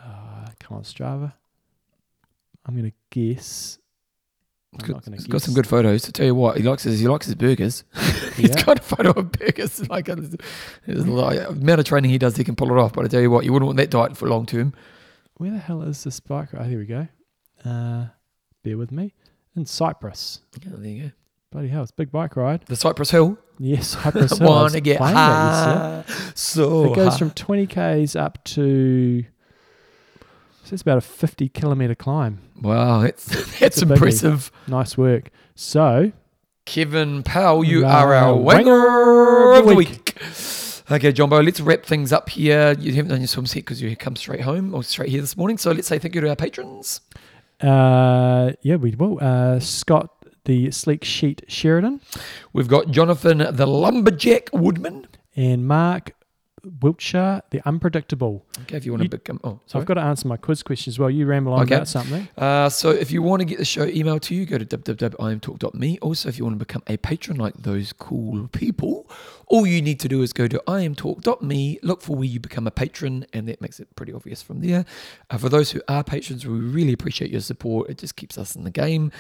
Uh, come on, Strava. I'm going to guess. Got, gonna got some good photos. To tell you what, he likes his he likes his burgers. He's Yeah. got a photo of burgers. Like it's, it's like the amount of training he does, he can pull it off. But I tell you what, you wouldn't want that diet for long term. Where the hell is this bike? Oh, here we go. Uh, bear with me. In Cyprus. Yeah, there you go. Bloody hell, it's a big bike ride. The Cypress Hill. Yes, Cypress Hill. I Want to get high. So It goes high. from 20 k's up to. So it's about a 50 kilometre climb. wow, that's that's impressive. Nice work. So, Kevin Powell, you Uh, are our wanger of the week. Okay, Jumbo, let's wrap things up here. You haven't done your swim set because you come straight home or straight here this morning. So let's say thank you to our patrons. Uh, yeah, we will. Uh, Scott, the sleek sheet Sheridan, We've got Jonathan the Lumberjack Woodman. and Mark Wiltshire, the unpredictable. Okay, if you want You- to become. Oh, So sorry. I've got to answer my quiz question as well. You ramble on Okay. about something. Uh, so if you want to get the show emailed to you, go to www.imtalk.me. Also, if you want to become a patron like those cool people, all you need to do is go to imtalk.me, look for where you become a patron, and that makes it pretty obvious from there. Uh, for those who are patrons, we really appreciate your support. It just keeps us in the game.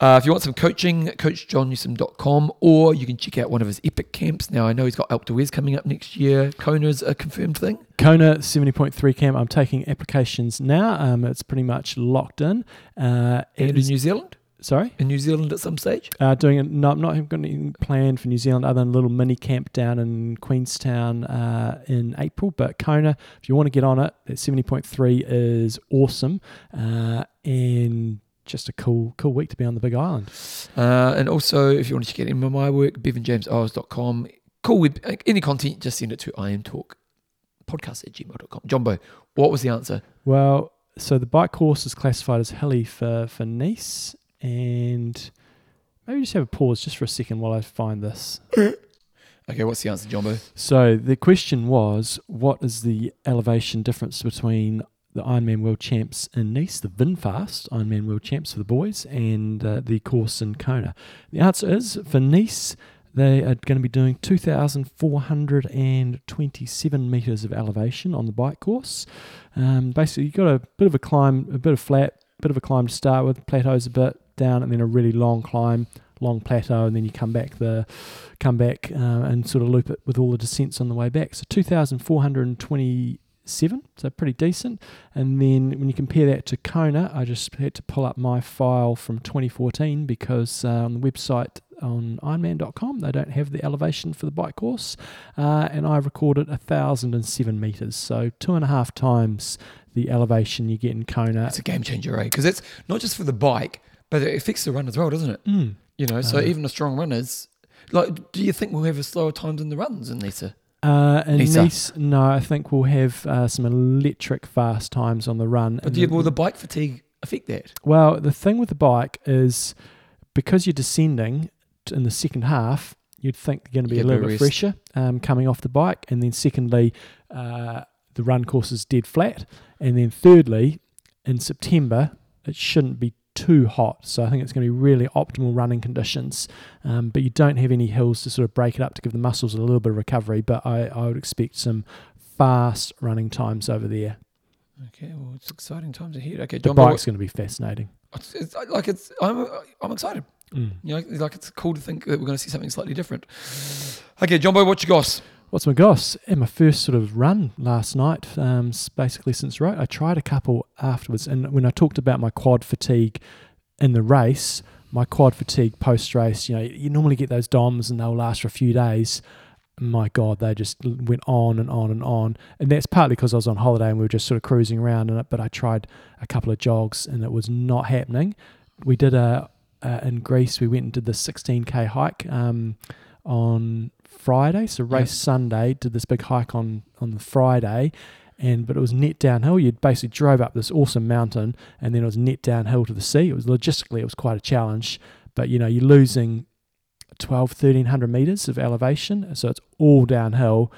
Uh, if you want some coaching, coachjohnnewsom.com, or you can check out one of his epic camps. Now, I know he's got Alpe d'Huez coming up next year. Kona's a confirmed thing. Kona 70.3 camp. I'm taking applications now. Um, it's pretty much locked in. Uh, And in New Zealand? Sorry, In New Zealand at some stage? uh, doing it. No, I'm not got anything planned for New Zealand other than a little mini camp down in Queenstown uh, in April. But Kona, if you want to get on it, that 70.3 is awesome uh, and just a cool, cool week to be on the Big Island. Uh, and also, if you want to check out any of my work, bevanjamesowers.com. Cool. With any content, just send it to imtalk podcast at gmail.com. Jumbo, what was the answer? Well, so the bike course is classified as hilly for, for Nice. And maybe just have a pause just for a second while I find this. Okay, what's the answer, Jumbo? So the question was what is the elevation difference between the Ironman World Champs in Nice, the VinFast Ironman World Champs for the boys, and uh, the course in Kona? The answer is for Nice, they are going to be doing 2,427 metres of elevation on the bike course. Um, basically, you've got a bit of a climb, a bit of flat, bit of a climb to start with, plateaus a bit down, and then a really long climb, long plateau, and then you come back the come back uh, and sort of loop it with all the descents on the way back. So 2,427, so pretty decent. And then when you compare that to Kona, I just had to pull up my file from 2014 because uh, on the website on Ironman.com they don't have the elevation for the bike course, uh, and I recorded 1,007 meters, so two and a half times the elevation you get in Kona. It's a game changer, right? Because it's not just for the bike, but it affects the run as well, doesn't it? Mm. You know, so Uh, even the strong runners, like, do you think we'll have a slower times in the runs in Lisa? Uh, in. Nice, no, I think we'll have uh, some electric fast times on the run. But do you, will the bike fatigue affect that? Well, the thing with the bike is because you're descending in the second half, you'd think you're going to be You a little bit bit rest. fresher um, coming off the bike. And then, secondly, uh, the run course is dead flat. And then, thirdly, in September, it shouldn't be too hot. So, I think it's going to be really optimal running conditions. Um, but you don't have any hills to sort of break it up to give the muscles a little bit of recovery. But I, I would expect some fast running times over there. Okay, well, it's exciting times ahead. Okay, The bike's going to be fascinating. it's, it's, like it's, I'm, I'm excited. Mm. You know, like it's cool to think that we're going to see something slightly different. Okay, Jumbo, what you got? What's my goss? And my first sort of run last night, um, basically since right, I tried a couple afterwards, and when I talked about my quad fatigue in the race, my quad fatigue post race, you know, you normally get those DOMs and they'll last for a few days. My God, they just went on and on and on, and that's partly because I was on holiday and we were just sort of cruising around it. But I tried a couple of jogs and it was not happening. We did a uh, in Greece. We went and did the 16k hike um, on Friday. So race Yeah. Sunday, did this big hike on on the Friday, and but it was net downhill. You basically drove up this awesome mountain, and then it was net downhill to the sea. It was logistically it was quite a challenge, but you know you're losing 12, 1300 meters of elevation, so it's all downhill.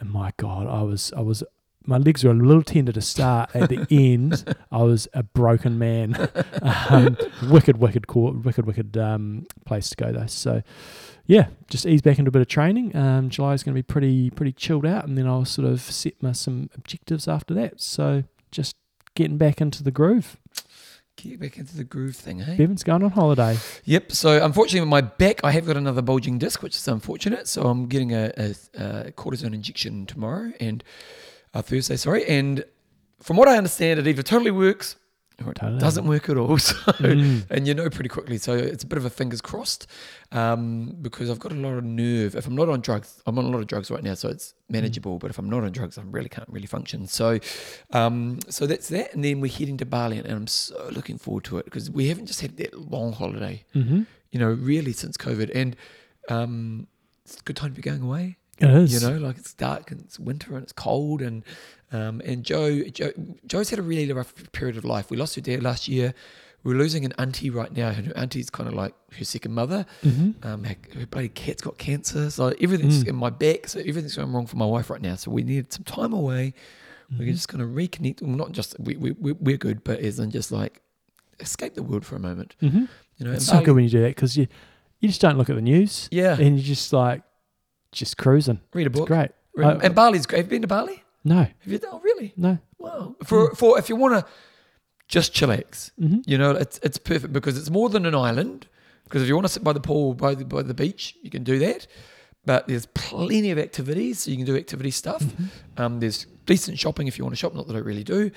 And my God, I was I was my legs were a little tender to start. At the end, I was a broken man. um, wicked, wicked, wicked, wicked um, place to go though. So, yeah, just ease back into a bit of training. Um, July is going to be pretty, pretty chilled out, and then I'll sort of set my some objectives after that. So, just getting back into the groove. Get back into the groove thing, hey? Bevan's going on holiday. Yep. So unfortunately, with my back, I have got another bulging disc, which is unfortunate. So I'm getting a, a, a cortisone injection tomorrow and uh, Thursday, sorry. And from what I understand, it either totally works Totally. doesn't work at all. So, Mm. and you know pretty quickly. So it's a bit of a fingers crossed um, because I've got a lot of nerve. If I'm not on drugs, I'm on a lot of drugs right now, so it's manageable. But if I'm not on drugs, I really can't really function. So, um, so that's that. And then we're heading to Bali, and I'm so looking forward to it because we haven't just had that long holiday Mm-hmm. you know, really since COVID. And um, it's a good time to be going away. It is. You know, like it's dark and it's winter and it's cold. And um, and Joe, Joe, Joe's had a really rough period of life. We lost her dad last year. We're losing an auntie right now, and her auntie's kind of like her second mother. Mm-hmm. Um, her, her bloody cat's got cancer, so everything's Mm. in my back. So everything's going wrong for my wife right now. So we need some time away. Mm-hmm. We're just going to reconnect. Well, not just we, we we- we're good, but as in just like escape the world for a moment. Mm-hmm. You know, It's so Bali- good when you do that because you you just don't look at the news Yeah, and you're just like just cruising. read a It's book. great. Read- I- and Bali's great. Have you been to Bali? No, Have you? Oh, really? no. Wow. For for if you want to just chillax, Mm-hmm. you know, it's it's perfect because it's more than an island. Because if you want to sit by the pool, by the by the beach, you can do that. But there's plenty of activities, so you can do activity stuff. Mm-hmm. Um, there's decent shopping if you want to shop. Not that I really do.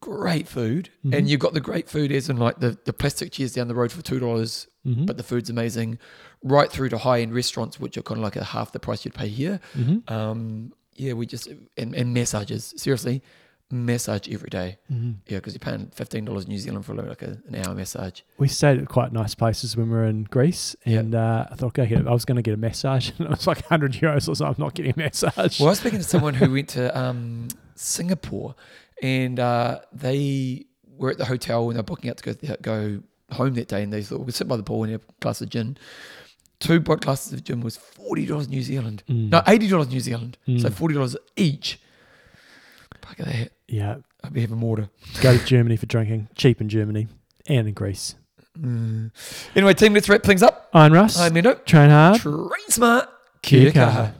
Great food, Mhm. and you've got the great food as in like the, the plastic chairs down the road for two dollars, Mm-hmm. but the food's amazing. Right through to high end restaurants, which are kind of like a half the price you'd pay here. mm-hmm. Um, yeah, we just and, and massages. Seriously, massage every day. Mm-hmm. Yeah, because you're paying fifteen dollars New Zealand for like a, an hour massage. We stayed at quite nice places when we were in Greece, and uh, I thought, okay, I was going to get a massage, and it was like 100 euros or so. I'm not getting a massage. Well, I was speaking to someone who went to um, Singapore, and uh, they were at the hotel and they're booking out to go go home that day, and they thought we could sit by the pool and have a glass of gin. Two bot glasses of gin was forty dollars New Zealand. Mm. No, eighty dollars New Zealand. So Mm. forty dollars each. Fuck that. Yeah. I'd be having water. Go to Germany for drinking. Cheap in Germany and in Greece. Mm. Anyway, team, let's wrap things up. Iron Russ. I'm Mendo. train hard. Train smart. Kia kaha.